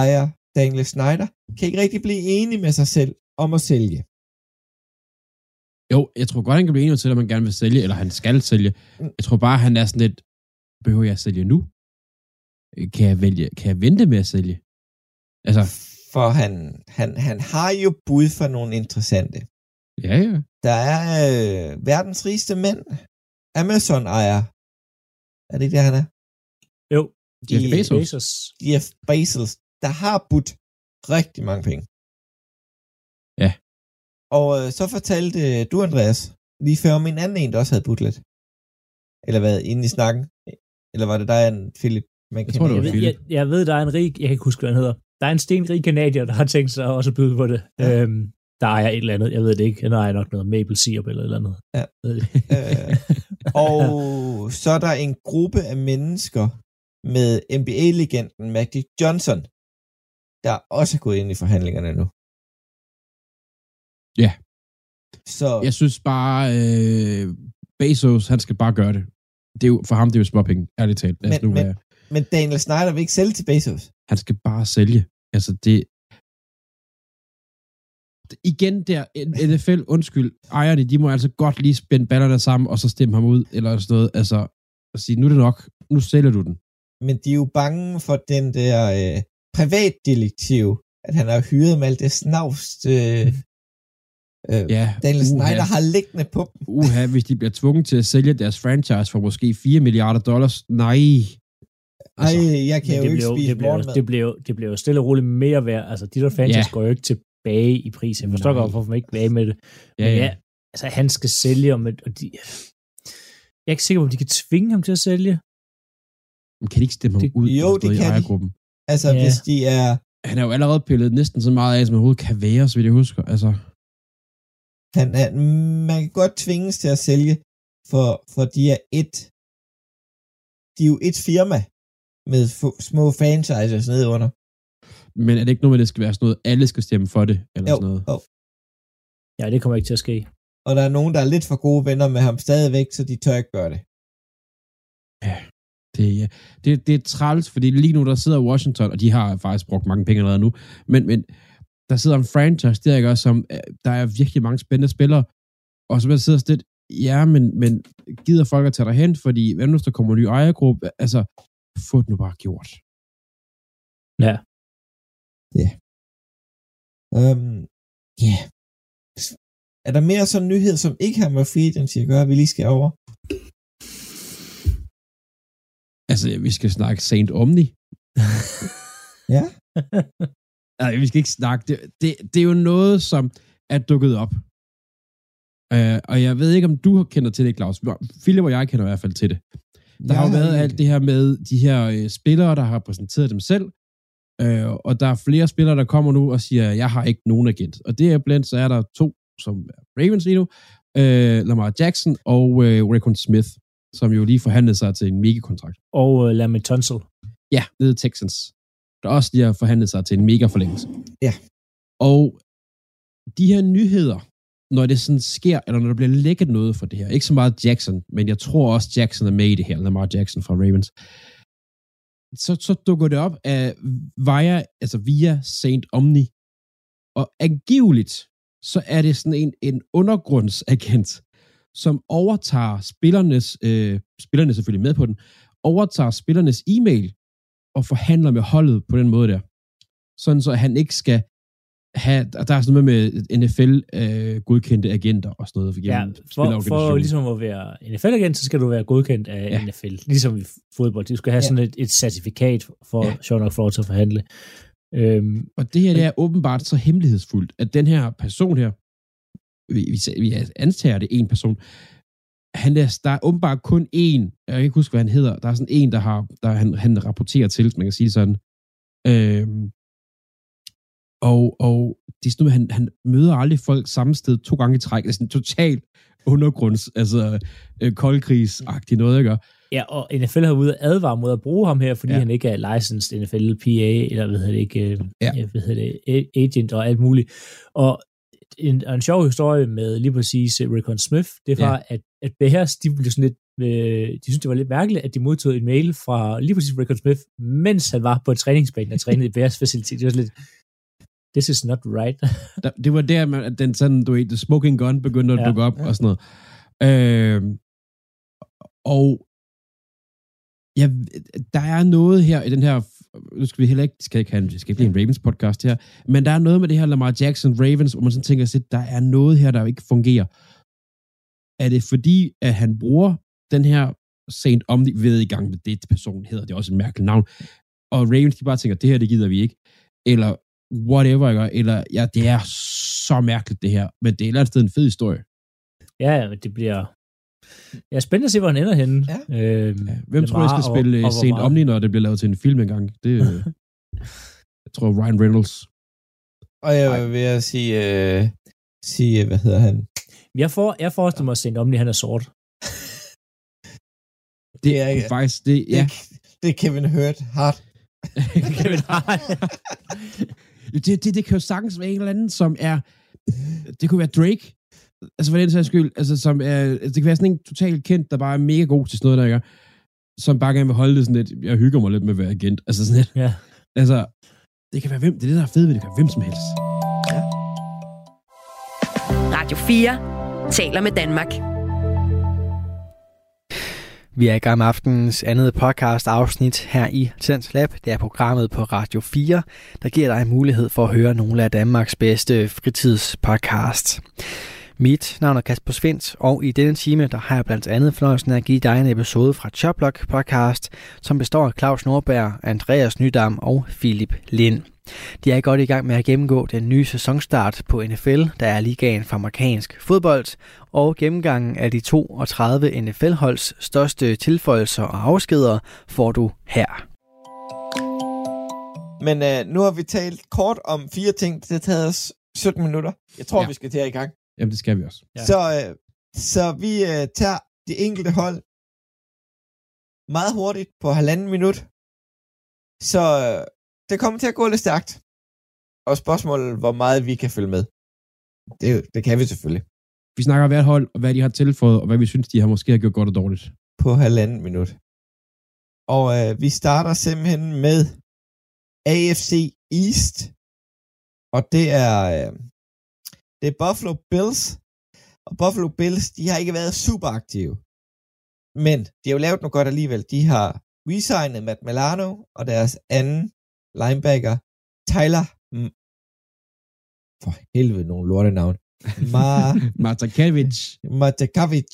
ejer Daniel Snyder, kan ikke rigtig blive enig med sig selv om at sælge. Jo, jeg tror godt, han kan blive enig til, at man gerne vil sælge, eller han skal sælge. Jeg tror bare, han er sådan lidt, behøver jeg at sælge nu? Kan jeg, vælge, kan jeg vente med at sælge? Altså, For han, han, han har jo bud for nogle interessante. ja, ja. Der er øh, verdens rigeste mænd. Amazon ejer. Er det ikke det, han er? Jo, Jeff De- Bezos. Bezos. Jeff Bezos, der har budt rigtig mange penge. Ja. Og øh, så fortalte øh, du, Andreas, lige før om en anden en, der også havde budt lidt. Eller hvad, inde i snakken? Eller var det dig, en Philip? Man Jeg tror, det Jeg var ved, Philip. jeg, jeg ved, der er en rig, jeg kan ikke huske, hvad han hedder. Der er en stenrig kanadier, der har tænkt sig også at byde på det. Ja. Øhm, der er et eller andet, jeg ved det ikke. Han ejer nok noget maple syrup eller et eller andet. Ja. Øh, og så er der en gruppe af mennesker med NBA-legenden Magic Johnson, der også er gået ind i forhandlingerne nu. Ja. Så Jeg synes bare, øh, Bezos, han skal bare gøre det. det er jo, for ham det er jo småpenge, ærligt talt. Men- nu men-. Men Daniel Snyder vil ikke sælge til Bezos. Han skal bare sælge. Altså, det, igen der, NFL, undskyld, ejerne, de må altså godt lige spænde ballerne sammen, og så stemme ham ud, eller sådan noget. Altså, at sige, nu er det nok, nu sælger du den. Men de er jo bange for den der øh, privatdetektiv, at han har hyret med alt det snavs, øh, øh, Ja, Daniel uha. Snyder har liggende på dem. Uha, hvis de bliver tvunget til at sælge deres franchise for måske 4 milliarder dollars. Nej. Ej, jeg kan jo ikke spise det, bliver, morgenmad. det, bliver, det jo stille og roligt mere værd. Altså, de der franchise Ja. går jo ikke tilbage i pris. Jeg forstår godt, hvorfor man ikke vil med det. Ja, Men ja. ja, altså, han skal sælge, om et, og de, jeg er ikke sikker på, om de kan tvinge ham til at sælge. Men kan de ikke stemme ham Det- ud Jo, det noget i kan de. Altså, Ja. hvis de er... Han er jo allerede pillet næsten så meget af, som han overhovedet kan være, så vidt jeg husker. Altså, Han, han, man kan godt tvinges til at sælge, for, for de er et... De er jo et firma med f- små franchises nede under. men er det ikke noget med, at det skal være sådan noget, alle skal stemme for det, eller Jo, sådan noget? jo. Ja, det kommer ikke til at ske. Og der er nogen, der er lidt for gode venner med ham stadigvæk, så de tør ikke gøre det. Det, ja. Det, det er træls, fordi lige nu, der sidder Washington, og de har faktisk brugt mange penge allerede nu, men, men der sidder en franchise der, ikke også, som øh, der er virkelig mange spændende spillere, og så man sidder lidt, ja, men, men gider folk at tage dig hen, fordi hvad nu, der kommer en ny ejergruppe, altså, få det nu bare gjort. Ja. Øhm, ja. Er der mere sådan nyhed, som ikke har med free agency at gøre, vi lige skal over? Altså, vi skal snakke Saint Omni. Ja. Nej, vi skal ikke snakke. Det, det, det er jo noget, som er dukket op. Uh, og jeg ved ikke, om du kender til det, Claus. Philip og jeg kender i hvert fald til det. Der har jo været alt det her med de her øh, spillere, der har præsenteret dem selv. Øh, og der er flere spillere, der kommer nu og siger, jeg har ikke nogen agent. Og det er blandt, så er der to, som er Ravens lige nu. Øh, Lamar Jackson og øh, Raekwon Smith, som jo lige forhandlede sig til en mega-kontrakt. Og uh, Lamit Tunsil. Ja, nede i Texans. Der også lige har forhandlet sig til en mega-forlængelse. Ja. Og de her nyheder, når det sådan sker, eller når der bliver lækket noget for det her, ikke så meget Jackson, men jeg tror også Jackson er med i det her, Lamar Jackson fra Ravens, så, så dukker det op af via, altså via Saint Omni, og angiveligt, så er det sådan en, en undergrundsagent, som overtager spillernes, øh, spillerne er selvfølgelig med på den, overtager spillernes e-mail og forhandler med holdet på den måde der. Sådan så han ikke skal have, og der er sådan noget med NFL-godkendte øh, agenter og sådan noget. Ja, gennem for, for ligesom at være NFL-agent, så skal du være godkendt af Ja. ja. NFL. Ligesom i fodbold. Du skal have Ja. ja. sådan et, et certifikat for Ja. ja. sjovt nok for at forhandle. Øhm, Og det her det er åbenbart så hemmelighedsfuldt, at den her person her, vi, vi, vi antager det en person, han er, der er åbenbart kun en, jeg kan ikke huske, hvad han hedder, der er sådan en, der, har, der han, han rapporterer til, man kan sige sådan. Øhm, og, og det er sådan noget, han, han møder aldrig folk samme sted to gange i træk. Det er sådan totalt undergrunds, altså øh, koldkrigsagtigt noget, ikke? ja, og NFL har ude advare mod at bruge ham her, fordi Ja. han ikke er licensed NFL PA, eller hvad hedder det ikke, øh, Ja. hvad hedder det, agent og alt muligt. Og en, en sjov historie med lige præcis uh, Rickon Smith, det var, ja. at, at Bears, de blev sådan lidt, øh, de synes det var lidt mærkeligt, at de modtog en mail fra lige præcis Rickon Smith, mens han var på træningsbanen og trænede i Bears facility. Det var sådan lidt, this is not right. Det var der, man, at den sådan, du ved, smoking gun begyndte at Ja, dukke op ja. og sådan noget. Øh, og ja, der er noget her i den her, nu skal vi heller ikke, skal ikke, have, en, skal ikke blive en Ravens podcast her, men der er noget med det her Lamar Jackson Ravens, hvor man sådan tænker sig, der er noget her, der ikke fungerer. Er det fordi, at han bruger den her Saint Omni, ved i gang med det personen hedder, det er også et mærkeligt navn, og Ravens, de bare tænker, det her, det gider vi ikke. Eller whatever, ikke? eller ja, det er så mærkeligt det her, men det er et eller andet sted en fed historie. Ja, det bliver... Ja, spændende at se, hvor han ender henne. Ja. Øhm, Ja, hvem tror jeg skal spille og, hvor Saint Omni, når det bliver lavet til en film engang? Det, øh, jeg tror Ryan Reynolds. Og jeg vil jeg sige, øh, sige, hvad hedder han? Jeg, får, jeg forestiller mig, at St. Omni, han er sort. Det er er ikke- faktisk, det, ja. Det, det er Kevin Hurt Hart. Kevin Hart. det, det, det kan jo sagtens være en eller anden, som er, det kunne være Drake, altså for den sags skyld, altså som er, altså, det kan være sådan en totalt kendt, der bare er mega god til sådan noget, der ikke som bare gerne vil holde det sådan lidt, jeg hygger mig lidt med at være agent, altså sådan lidt, Ja. altså, det kan være hvem, det er det, der er fedt ved det, kan være hvem som helst. Radio 4 taler med Danmark. Vi er i gang med aftenens andet podcast afsnit her i Tens Lab. Det er programmet på Radio 4, der giver dig mulighed for at høre nogle af Danmarks bedste fritidspodcasts. Mit navn er Kasper Svendt, og i denne time der har jeg blandt andet fornøjelsen af at give dig en episode fra Choplock podcast, som består af Claus Nordberg, Andreas Nydam og Philip Lind. De er godt i gang med at gennemgå den nye sæsonstart på NFL, der er ligaen for amerikansk fodbold, og gennemgangen af de 32 NFL-holds største tilføjelser og afskeder får du her. Men øh, nu har vi talt kort om fire ting. Det har taget os 17 minutter. Jeg tror, ja. Vi skal til i gang. Jamen, det skal vi også. Ja. Så, øh, så vi øh, tager de enkelte hold meget hurtigt på halvanden minut. Så øh, det kommer til at gå lidt stærkt. Og spørgsmålet, hvor meget vi kan følge med. Det, det kan vi selvfølgelig. Vi snakker hvert hold, og hvad de har tilføjet, og hvad vi synes, de har måske har gjort godt og dårligt. På halvanden minut. Og øh, vi starter simpelthen med AFC East. Og det er, øh, det er Buffalo Bills. Og Buffalo Bills, de har ikke været super aktive. Men de har jo lavet noget godt alligevel. De har resignet Matt Milano og deres anden linebacker, Tyler M- for helvede nogle lortenavn. Ma Martakovic. Matakavic,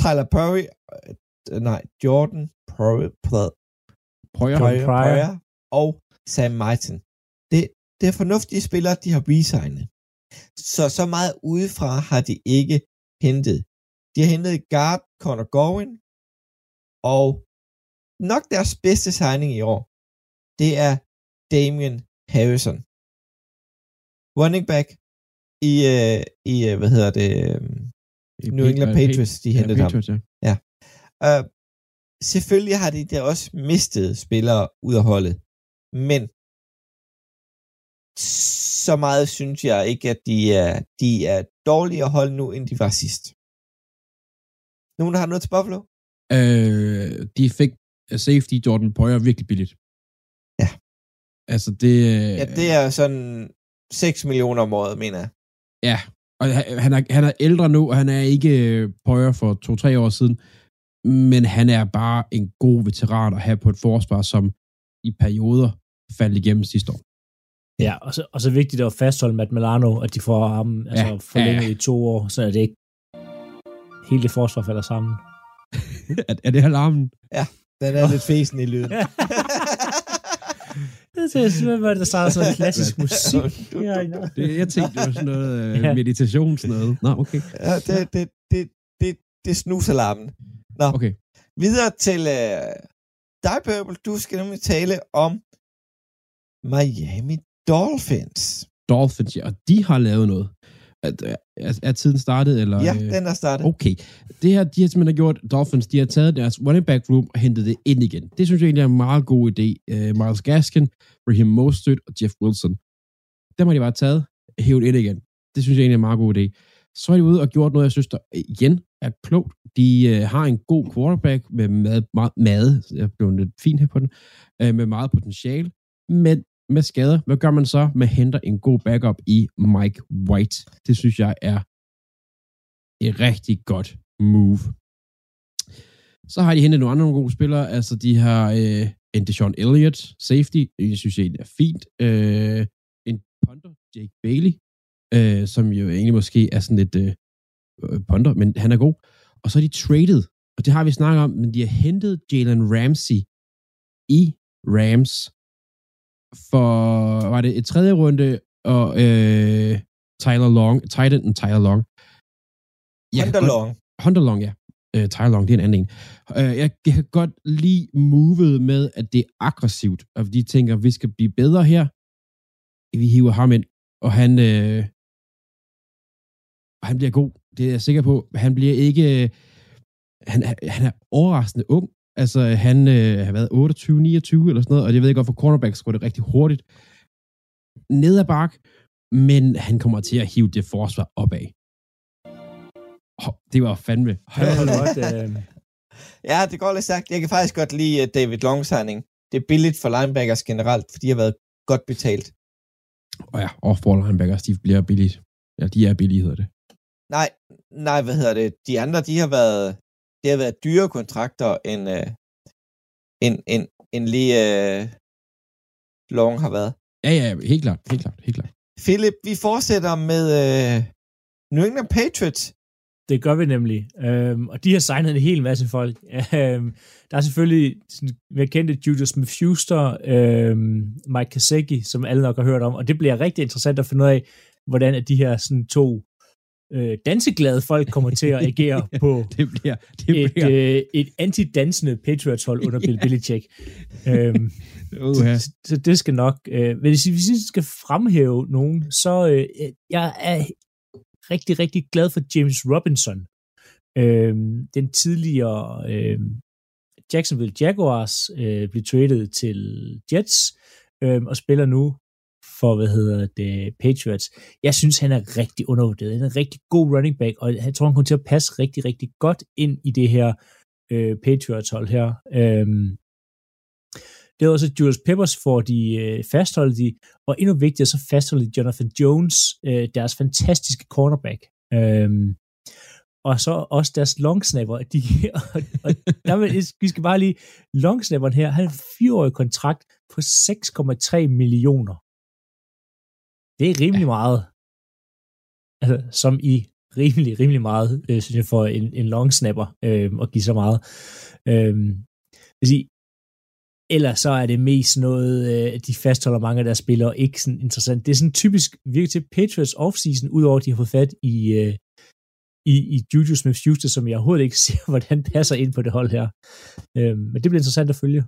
Tyler Perry, øh, nej, Jordan Perry. Pryor, Pryor. Pryor og Sam Martin. Det, det er fornuftige spillere, de har resignet. Så så meget udefra har de ikke hentet. De har hentet guard Connor Gowen, og nok deres bedste signing i år, det er Damian Harrison. Running back i, øh, i øh, hvad hedder det, øh, New England Patriots, de Ja, hentede ham. Patriots, ja. Uh, selvfølgelig har de der også mistet spillere ud af holdet, men så meget synes jeg ikke, at de er, de er dårligere hold nu, end de var sidst. Nogen, der har noget til Buffalo? Øh, de fik øh, safety Jordan Poyer virkelig billigt. Ja. Altså, det... øh, Ja, det er sådan 6 millioner om året, mener jeg. Ja, og han- er, han er ældre nu, og han er ikke øh, Poyer for to-tre år siden, men han er bare en god veteran at have på et forsvar, som i perioder faldt igennem sidste år. Ja, og så, og så vigtigt at fastholde Matt Milano, at de får ham altså, Ja, forlænget ja, i to år, så er det ikke hele det forsvar falder sammen. er, er det alarmen? Den er lidt fesen i lyden. Det er simpelthen, hvad der starter sådan klassisk musik. Ja, ja. Det, jeg tænkte, det var sådan noget øh, Ja. meditation, sådan noget. Nå, okay. ja, det, det, det, det, det er snusalarmen. Nå, Okay. videre til øh, dig, Purple. Du skal nemlig tale om Miami Dolphins. Dolphins, ja, og de har lavet noget. Er, er, er tiden startet, eller? Ja, øh, den er startet. Okay. Det her, de har simpelthen gjort, Dolphins, de har taget deres running back room og hentet det ind igen. Det synes jeg egentlig er en meget god idé. Uh, Miles Gaskin, Raheem Mostert og Jeff Wilson. Dem har de bare taget, hævet ind igen. Det synes jeg egentlig er en meget god idé. Så er de ude og gjort noget, jeg synes, der igen er klogt. De uh, har en god quarterback med mad, meget, mad. Jeg blev lidt fin her på den. Uh, med meget potentiale. Men med skader, hvad gør man så? Man henter en god backup i Mike White. Det synes jeg er et rigtig godt move. Så har de hentet nogle andre gode spillere. Altså, de har øh, en Deshaun Elliott, safety. Jeg synes det egentlig er fint. Øh, en punter, Jake Bailey, øh, som jo egentlig måske er sådan lidt øh, øh, punter, men han er god. Og så er de traded, og det har vi snakket om, men de har hentet Jalen Ramsey i Rams for, var det et tredje runde, og øh, Tyler Long, Titan Tyler Long. Hunter godt- Long. Hunter Long, ja. Øh, Tyler Long, det er en anden en. Øh, jeg, jeg kan godt lide movet med, at det er aggressivt, og de tænker, vi skal blive bedre her. Vi hiver ham ind, og han, øh, han bliver god. Det er jeg sikker på. Han bliver ikke... øh, Han, er- han er overraskende ung. Altså, han øh, har været 28-29 eller sådan noget, og jeg ved godt, for cornerbacks går det rigtig hurtigt. Ned ad bak, men han kommer til at hive det forsvar opad. Oh, det var fandme. Var godt, øh, Ja, det går lidt sagt. Jeg kan faktisk godt lide uh, David Long signing. Det er billigt for linebackers generelt, for de har været godt betalt. Og ja, off-ball linebackers, de bliver billigt. Ja, de er billige, hedder det. Nej, nej, hvad hedder det? De andre, de har været, det har været dyre kontrakter, end, øh, end, end, end lige øh, Long har været. Ja, ja, helt klart, helt klart, helt klart. Philip, vi fortsætter med øh, New England Patriots. Det gør vi nemlig. Øhm, og de har signet en hel masse folk. Øhm, der er selvfølgelig sådan, mere kendte Judas Smith-Schuster, øhm, Mike Kasecki, som alle nok har hørt om. Og det bliver rigtig interessant at finde ud af, hvordan at de her sådan, to øh, danseglade folk kommer til at agere på Det bliver, det et, bliver, øh, et anti-dansende Patriots-hold under Bill Belichick. øhm, uh, så, så det skal nok... Øh, men hvis vi skal fremhæve nogen, så øh, jeg er rigtig, rigtig glad for James Robinson. Øh, den tidligere øh, Jacksonville Jaguars øh, blev traded til Jets øh, og spiller nu for, hvad hedder det, Patriots. Jeg synes, han er rigtig undervurderet. Han er en rigtig god running back, og jeg tror, han kommer til at passe rigtig, rigtig godt ind i det her øh, Patriots-hold her. Øhm, det er også Julius Peppers får de øh, fastholdt de, og endnu vigtigere, så fastholder de Jonathan Jones, øh, deres fantastiske cornerback. Øhm, og så også deres longsnapper. De, og, og der vil, vi skal bare lige, longsnapperen her, han har en fireårig kontrakt på 6,3 millioner. Det er rimelig ja. meget. Altså, som i rimelig, rimelig meget, øh, synes jeg, for en, en longsnapper øh, at give så meget. Øh, vil sige, Ellers så er det mest noget, øh, de fastholder mange af deres spillere, ikke sådan interessant. Det er sådan typisk virker til Patriots offseason, udover at de har fået fat i, øh, i, i Juju Smith-Schuster, som jeg overhovedet ikke ser, hvordan passer ind på det hold her. Øh, men det bliver interessant at følge.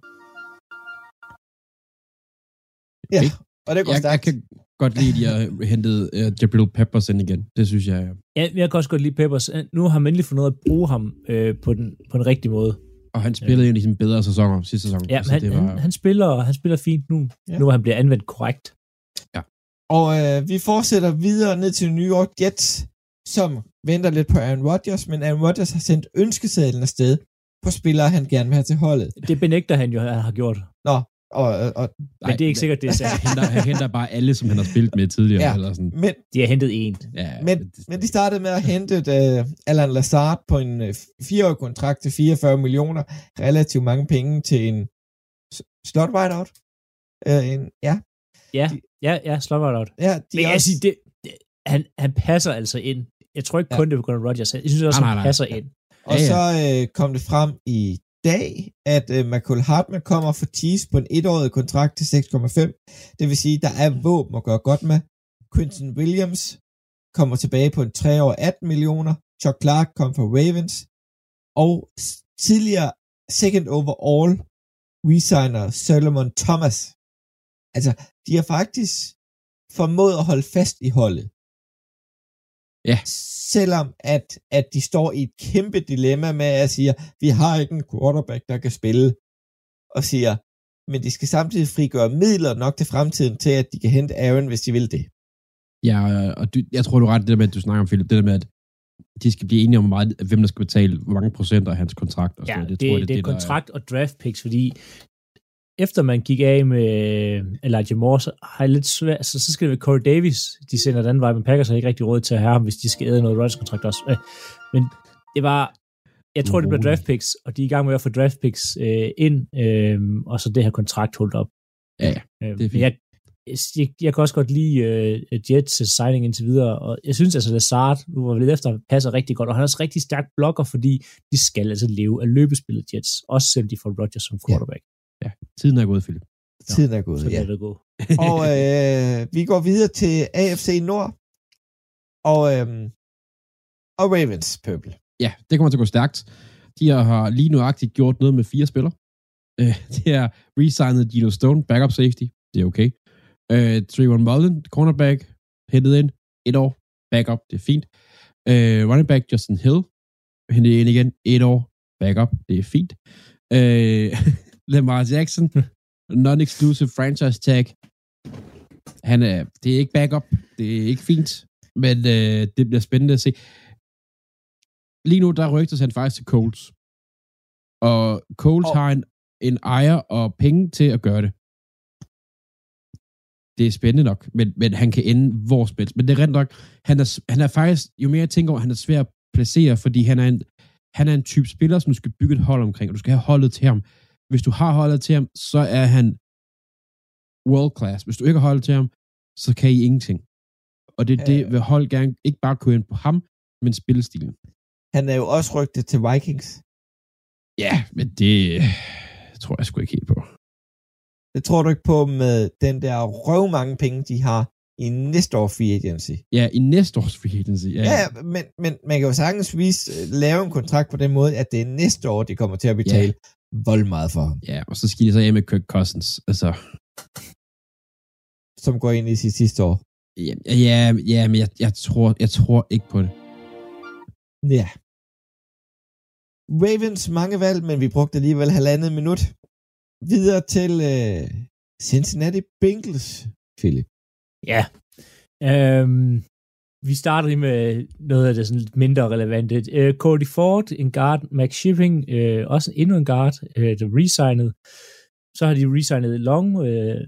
Ja, og det går jeg, jeg stærkt. kan godt lide, at de har hentet uh, Jabril Peppers ind igen. Det synes jeg, Ja, jeg kan også godt lide Peppers. Nu har man endelig fundet at bruge ham øh, på, den, på den rigtige måde. og han spillede ja. en af sine bedre sæsoner sidste sæson. Ja, men han, det var, han, han, spiller, han spiller fint nu, Ja. ja. nu hvor han bliver anvendt korrekt. Og øh, vi fortsætter videre ned til New York Jets, som venter lidt på Aaron Rodgers, men Aaron Rodgers har sendt ønskesedlen afsted på spillere, han gerne vil have til holdet. Det benægter han jo, at han har gjort. Nå, og, og, Men det er ikke sikkert, det er han, sandt. henter, han henter bare alle, som han har spillet med tidligere. Ja. Eller sådan. men, De har hentet en. Ja, men, det- men de startede med at hente uh, Alan Lazard på en uh, fireårig kontrakt til 44 millioner. Relativt mange penge til en slot wideout. Uh, en, ja, Ja, ja, ja, slå mig out. ja, de Men er jeg også, siger, det, det, han, han passer altså ind. Jeg tror ikke Ja. kun, det er på grund af Rodgers. Jeg synes også, Nej, nej, han nej. passer ind. Og Ja, ja. så øh, kom det frem i dag, at øh, Michael Hartman kommer for tease på en etårig kontrakt til 6,5. Det vil sige, der er våben at gøre godt med. Quinton Williams kommer tilbage på en 3 år 18 millioner. Chuck Clark kom fra Ravens. Og tidligere second overall resigner Solomon Thomas. Altså, de har faktisk formået at holde fast i holdet. Ja. Selvom at, at de står i et kæmpe dilemma med at sige, vi har ikke en quarterback, der kan spille, og siger, men de skal samtidig frigøre midler nok til fremtiden til, at de kan hente Aaron, hvis de vil det. Ja, og du, jeg tror, du er ret det der med, at du snakker om, Philip, det der med, at de skal blive enige om, meget, hvem der skal betale, hvor mange procent af hans kontrakt. Og sådan Ja, noget. det, tror det, jeg, det er der kontrakt og draft picks, fordi efter man gik af med Elijah Moore, så har jeg lidt svært, så, så skal det være Corey Davis, de sender den vej, men Packers har ikke rigtig råd til at have ham, hvis de skal æde noget Rodgers kontrakt også. Øh, Men det var, jeg tror, det bliver draft picks, og de er i gang med at få draft picks øh, ind, øh, og så det her kontrakt holdt op. Ja, ja, Øh, det er fint. jeg, jeg, jeg kan også godt lide øh, Jets signing indtil videre, og jeg synes altså, Lazard, nu var vi lidt efter, passer rigtig godt, og han er også rigtig stærk blokker, fordi de skal altså leve af løbespillet Jets, også selvom de får Rodgers som quarterback. Tiden er gået, Philip. Tiden er gået, Så ja. det gå. Og øh, vi går videre til AFC Nord, og, øh, og Ravens, Purple. Ja, det kommer til at gå stærkt. De har lige nuagtigt gjort noget med fire spillere. Øh, det er resignet Gino Stone, backup safety. Det er okay. Øh, Trayvon Mullen, cornerback, hentet ind. Et år, backup, det er fint. Øh, running back Justin Hill, hentet ind igen. Et år, backup, det er fint. Øh, Lamar Jackson, non-exclusive franchise tag. Han er, det er ikke backup, det er ikke fint, men øh, det bliver spændende at se lige nu, der rygtes han faktisk til Colts. Og Colts Og- har en, en ejer og penge til at gøre det. det er spændende nok, men, men han kan ende hvor som helst. Men det er rent nok, han er, han er faktisk, jo mere jeg tænker over, han er svær at placere, fordi han er en, han er en type spiller, som du skal bygge et hold omkring, og du skal have holdet til ham. Hvis du har holdet til ham, så er han world class. Hvis du ikke har holdet til ham, så kan I ingenting. Og det er det, Øh. vil hold gerne ikke bare køre ind på ham, men spillestilen. Han er jo også rygtet til Vikings. Ja, men det tror jeg sgu ikke helt på. Det tror du ikke på med den der røv mange penge, de har i næste år free agency. Ja, i næste års free agency. Ja, Ja, ja men, men man kan jo sagtens vise, lave en kontrakt på den måde, at det er næste år, de kommer til at betale ja. Vold meget for ham, ja, og så skal de så af med Kirk Cousins. Altså, som går ind i sit sidste år. ja, ja, ja men jeg, jeg, tror, jeg tror ikke på det. Ja. Ravens mange valg, men vi brugte alligevel halvandet minut. Videre til øh, Cincinnati Bengals, Philip. Ja. Øhm, vi starter lige med noget af det sådan lidt mindre relevante. Øh, Cody Ford, en guard, Max Shipping, øh, også endnu en guard, øh, der resigned. Så har de resignet long, øh,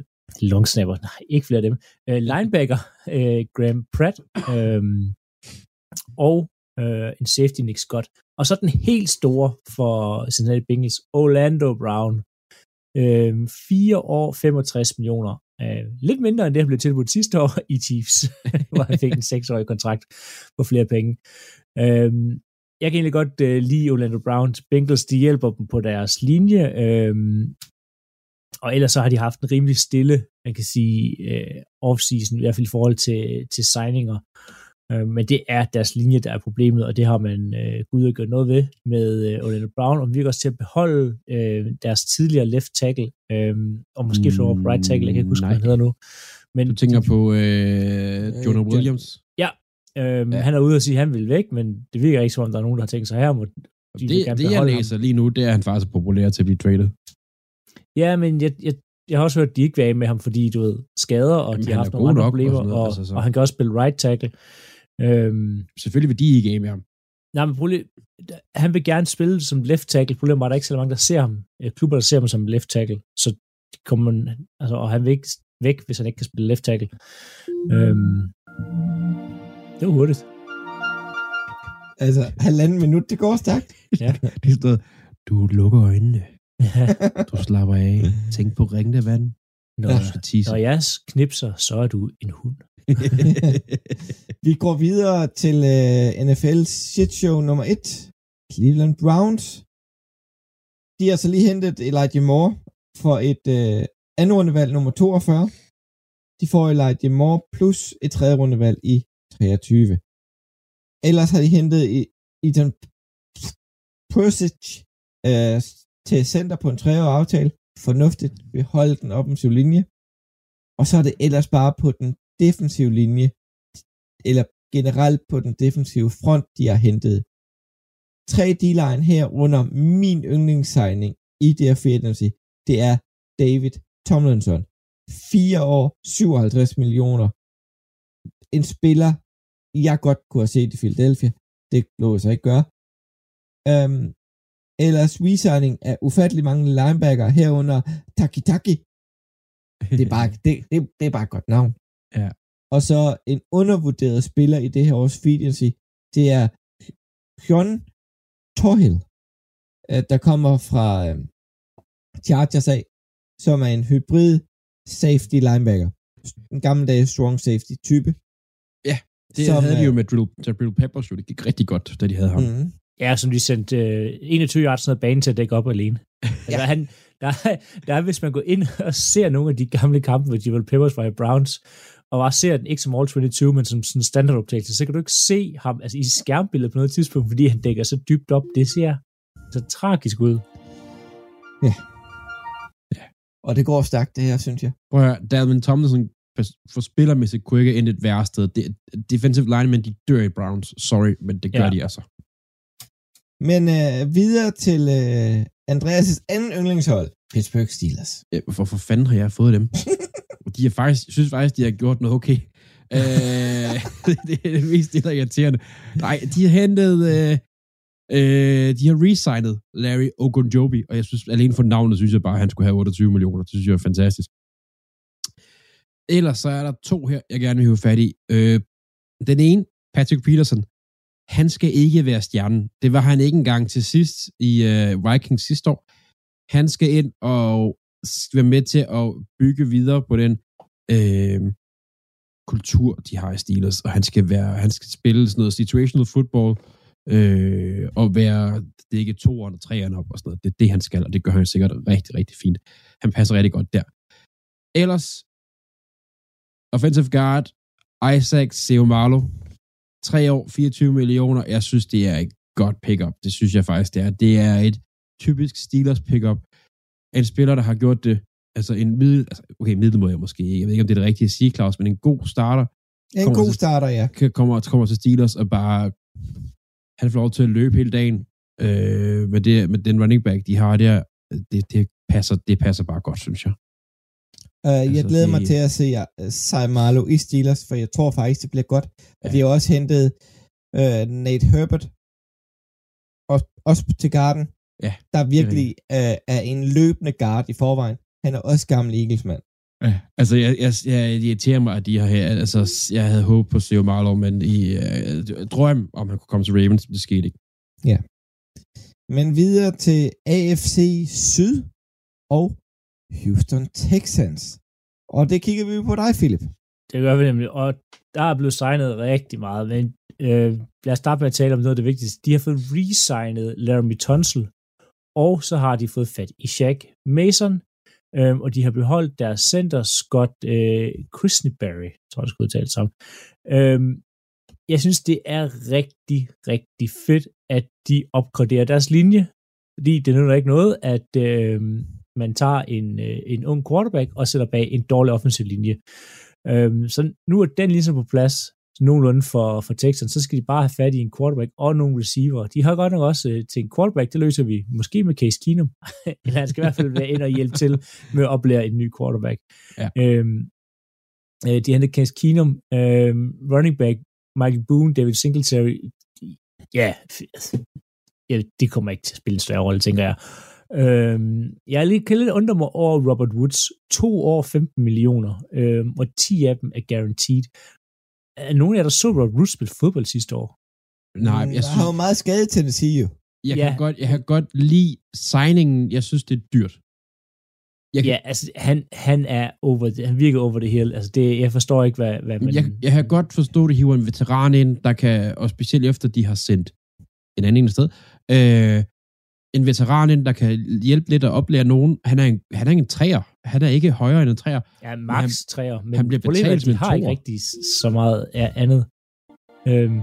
long snapper, nej, ikke flere af dem. Øh, linebacker, øh, Graham Pratt, øh, og øh, en safety, Nick Scott. Og så den helt store for Cincinnati Bengals, Orlando Brown. Øh, 4 år, 65 millioner. Øh, lidt mindre end det, han blev tilbudt sidste år i Chiefs, hvor han fik en 6-årig kontrakt på flere penge. Øh, jeg kan egentlig godt øh, lide Orlando Browns. Bengals, de hjælper dem på deres linje. Øh, og ellers så har de haft en rimelig stille, man kan sige, øh, off-season, i hvert fald i forhold til, til signinger. Øh, men det er deres linje, der er problemet, og det har man øh, gud at gøre noget ved med øh, Orlando Brown, og vi virker også til at beholde øh, deres tidligere left tackle, øh, og måske mm, over på right tackle, jeg kan ikke huske, hvad han hedder nu. Men Du tænker på øh, Jonah John- Williams? Øh, Ja. Han er ude og sige, at han vil væk, men det virker ikke som om, der er nogen, der har tænkt sig her. Må, de vil Det, gerne det jeg beholde ham. læser lige nu, det er, at han faktisk er populær til at blive traded. Ja, men jeg, jeg, jeg har også hørt, at de ikke vil af med ham, fordi du ved, skader, og Jamen, de har haft nogle andre problemer, og, og, altså, så- og han kan også spille right tackle. Øhm, Selvfølgelig vil de ikke af med ham. nej, men problem, han vil gerne spille som left tackle. Problemet er, at der er ikke så mange, der ser ham. Øh, Klubber, der ser ham som left tackle. Så kommer, man, altså, og han vil ikke væk, hvis han ikke kan spille left tackle. Øhm, det var hurtigt. Altså, halvanden minut, det går stærkt. Ja. Det er sådan noget, du lukker øjnene, Ja. du slapper af, tænk på ringende vand, Når, du skal tisse. når jeg knipser, så er du en hund. Vi går videre til øh, uh, NFL shit show nummer 1. Cleveland Browns. De har så lige hentet Elijah Moore for et uh, andet rundevalg nummer 42. De får Elijah Moore plus et tredje rundevalg i 23. Ellers har de hentet i, i den Persic uh, øh, til center på en treårig aftale. Fornuftigt beholde den offensive linje. Og så er det ellers bare på den defensive linje, eller generelt på den defensive front, de har hentet. Tre D-line her under min yndlingssigning i det her free agency, det er David Tomlinson. 4 år, 57 millioner. En spiller, jeg godt kunne have set i Philadelphia. Det lå så ikke gøre. Um, ellers resigning af ufattelig mange linebacker herunder Taki Taki. Det er bare, det, det, det er bare et godt navn. Ja. Og så en undervurderet spiller i det her års free agency, det er John Torhill, øh, der kommer fra øh, Chargers af, som er en hybrid safety linebacker. En gammeldags strong safety type. Det Som, havde de jo øh, med Drill, Drill Peppers, jo. Det gik rigtig godt, da de havde ham. Mm. Ja, som de sendte øh, 21 yards ned banen til at dække op alene. Altså, han, der, er, der er, hvis man går ind og ser nogle af de gamle kampe, hvor Javel Peppers var i Browns, og bare ser den ikke som All 22, men som sådan en standardoptagelse, så kan du ikke se ham altså, i skærmbilledet på noget tidspunkt, fordi han dækker så dybt op. Det ser så tragisk ud. Og det går stærkt, det her, synes jeg. Prøv at høre, Dalvin Tomlinson for- for spillermæssigt kunne ikke ende et værre sted. Det, defensive linemen, de dør i Browns. Sorry, men det gør Ja. de altså. Men øh, videre til øh, Andreas' anden yndlingshold, Pittsburgh Steelers. Øh, Hvorfor fanden har jeg fået dem? de er faktisk, jeg synes faktisk, de har gjort noget okay. Øh, det er det mest det, der irriterende. Nej, de har hentet... Øh, øh, de har resignet Larry Ogunjobi, og jeg synes, alene for navnet, synes jeg bare, at han skulle have 28 millioner. Det synes jeg er fantastisk. ellers så er der to her, jeg gerne vil have fat i. Øh, den ene, Patrick Peterson, han skal ikke være stjernen. Det var han ikke engang til sidst i øh, Vikings sidste år. Han skal ind og s- være med til at bygge videre på den øh, kultur, de har i Steelers, og han skal være, han skal spille sådan noget situational football, øh, og være, det er ikke toeren og treeren op og sådan noget. Det er det, han skal, og det gør han sikkert rigtig, rigtig fint. Han passer rigtig godt der. Ellers, offensive guard, Isaac Seumalo, 3 år, 24 millioner. Jeg synes, det er et godt pickup. Det synes jeg faktisk, det er. Det er et typisk Steelers pickup. En spiller, der har gjort det, altså en middel, altså, okay, middel må jeg måske ikke. Jeg ved ikke, om det er det rigtige at sige, Claus, men en god starter, En god til- starter, ja. kan- kommer, kommer til Steelers og bare, han får lov til at løbe hele dagen øh, med, det, med den running back, de har der. Det, det, passer, det passer bare godt, synes jeg. Uh, jeg Altså, glæder mig det- til at se uh, Saimalo i Steelers, for jeg tror faktisk, det bliver godt. Og Ja. de har også hentet uh, Nate Herbert, også, også til garden, Ja, der virkelig uh, er en løbende guard i forvejen. Han er også gammel Eagles-mand. Ja, altså, jeg, jeg, jeg, det irriterer mig, at de har her, altså, jeg havde håbet på Theo Marlow, men i uh, drøm om han kunne komme til Ravens, det skete ikke. Men videre til AFC Syd og Houston Texans. Og det kigger vi på dig, Philip. Det gør vi nemlig, og der er blevet signet rigtig meget, men øh, lad os starte med at tale om noget af det vigtigste. De har fået resignet Laramie Tunsil, og så har de fået fat i Shaq Mason, øh, og de har beholdt deres center Scott øh, Christenberry, tror jeg, det skulle udtales som. Øh, jeg synes, det er rigtig, rigtig fedt, at de opgraderer deres linje, fordi det nytter ikke noget, at øh, man tager en, øh, en ung quarterback og sætter bag en dårlig offensiv linje. Øh, så nu er den ligesom på plads, nogenlunde for, for Texans, så skal de bare have fat i en quarterback og nogle receiver. De har godt nok også øh, til en quarterback, det løser vi måske med Case Keenum, eller han skal i hvert fald være ind og hjælpe til med at oplære en ny quarterback. Ja. Øhm, øh, de hentet Case Keenum, øhm, running back, Michael Boone, David Singletary, ja, ja, de kommer ikke til at spille en større rolle, tænker jeg. Øhm, jeg er lige kan lidt undre mig over Robert Woods. To år, 15 millioner, øhm, og 10 af dem er guaranteed. Er nogen af jer, der så Robert Woods spille fodbold sidste år? Nej, jeg Mm, Han synes, har jo meget skade til at sige jo. jeg, Ja. kan godt, jeg kan godt lide signingen. Jeg synes, det er dyrt. Jeg kan, Ja, altså, han, han er over det, han virker over det hele. Altså, det, jeg forstår ikke, hvad, hvad man... jeg, jeg kan godt forstå, at de hiver en veteran ind, der kan, og specielt efter de har sendt en anden sted, øh, en veteran ind, der kan hjælpe lidt at oplære nogen. Han er en, han er en træer. Han er ikke højere end en træer. Ja, max han- træer, men han bliver problemet er, betalt at som de en har ikke rigtig så meget af andet. Øhm,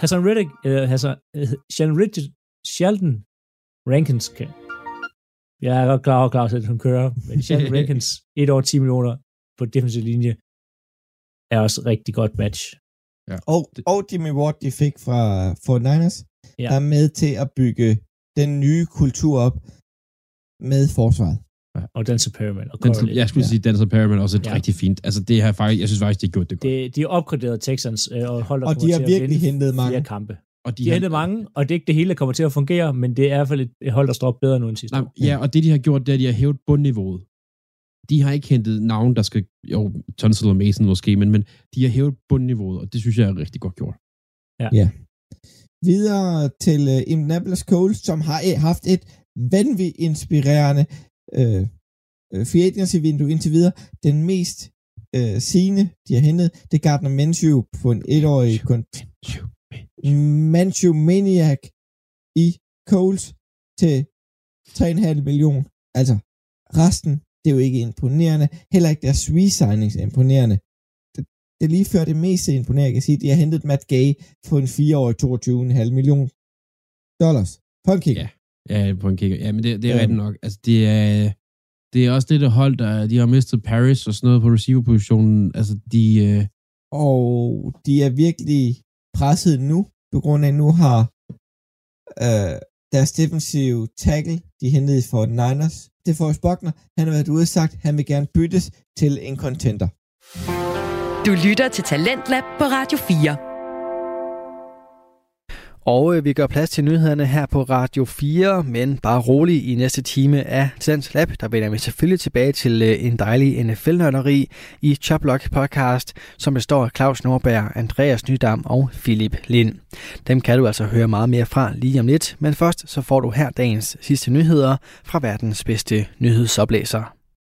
Hassan Reddick, øh, Hassan, øh, Sheldon, Richard, Sheldon Rankins, kan, jeg er godt klar over, Claus, at hun kører, men Sheldon Rankins, et år 10 millioner på defensiv linje, er også et rigtig godt match. Og, og Jimmy Ward, de fik fra Fort Niners, Ja. ja. er med til at bygge den nye kultur op med forsvaret. Og Denzel Perriman og Den, Corey jeg skulle Ja. sige, Denzel Perriman er også et Ja. ja. rigtig fint. Altså, det har faktisk, jeg synes faktisk, de har gjort det godt. det, de har opgraderet Texans øh, og holder Og de har virkelig hentet mange. kampe. og De har hentet mange, og det er ikke det hele, der kommer til at fungere, men det er i hvert fald et, hold, der står op bedre nu end sidste Nej, år. ja, og det de har gjort, det er, at de har hævet bundniveauet. De har ikke hentet navn, der skal, jo, Tunsil og Mason måske, men, men de har hævet bundniveauet, og det synes jeg er rigtig godt gjort. Videre til uh, Indianapolis Colts, som har eh, haft et vanvittigt inspirerende øh, øh, free agency-vindue indtil videre. Den mest øh, sigende, de har hentet, det er Gardner Minshew på en etårig kontrakt. Minshew Maniac i Colts til 3,5 million. Altså, resten, det er jo ikke imponerende. Heller ikke deres re-signings er imponerende. Det, det er lige før det mest imponerende, jeg kan sige, de har hentet Matt Gay for en 4-årig 22,5 million dollars. Kicker. Ja. Ja, på en kigger. Ja, men det, det er Øhm. rigtigt nok. Altså, det er, det er også det, der hold, der de har mistet Paris og sådan noget på receiverpositionen. Altså, de... Øh, Og de er virkelig presset nu, på grund af, at nu har øh, deres defensive tackle, de hentede for Niners, det er Forrest Buckner, han har været ude og sagt, at han vil gerne byttes til en contender. Du lytter til Talentlab på Radio 4. Og øh, vi gør plads til nyhederne her på Radio 4, men bare rolig i næste time af Tidens Lab. Der vender vi selvfølgelig tilbage til øh, en dejlig NFL-nørderi i Choplock podcast, som består af Claus Norberg, Andreas Nydam og Philip Lind. Dem kan du altså høre meget mere fra lige om lidt, men først så får du her dagens sidste nyheder fra verdens bedste nyhedsoplæser.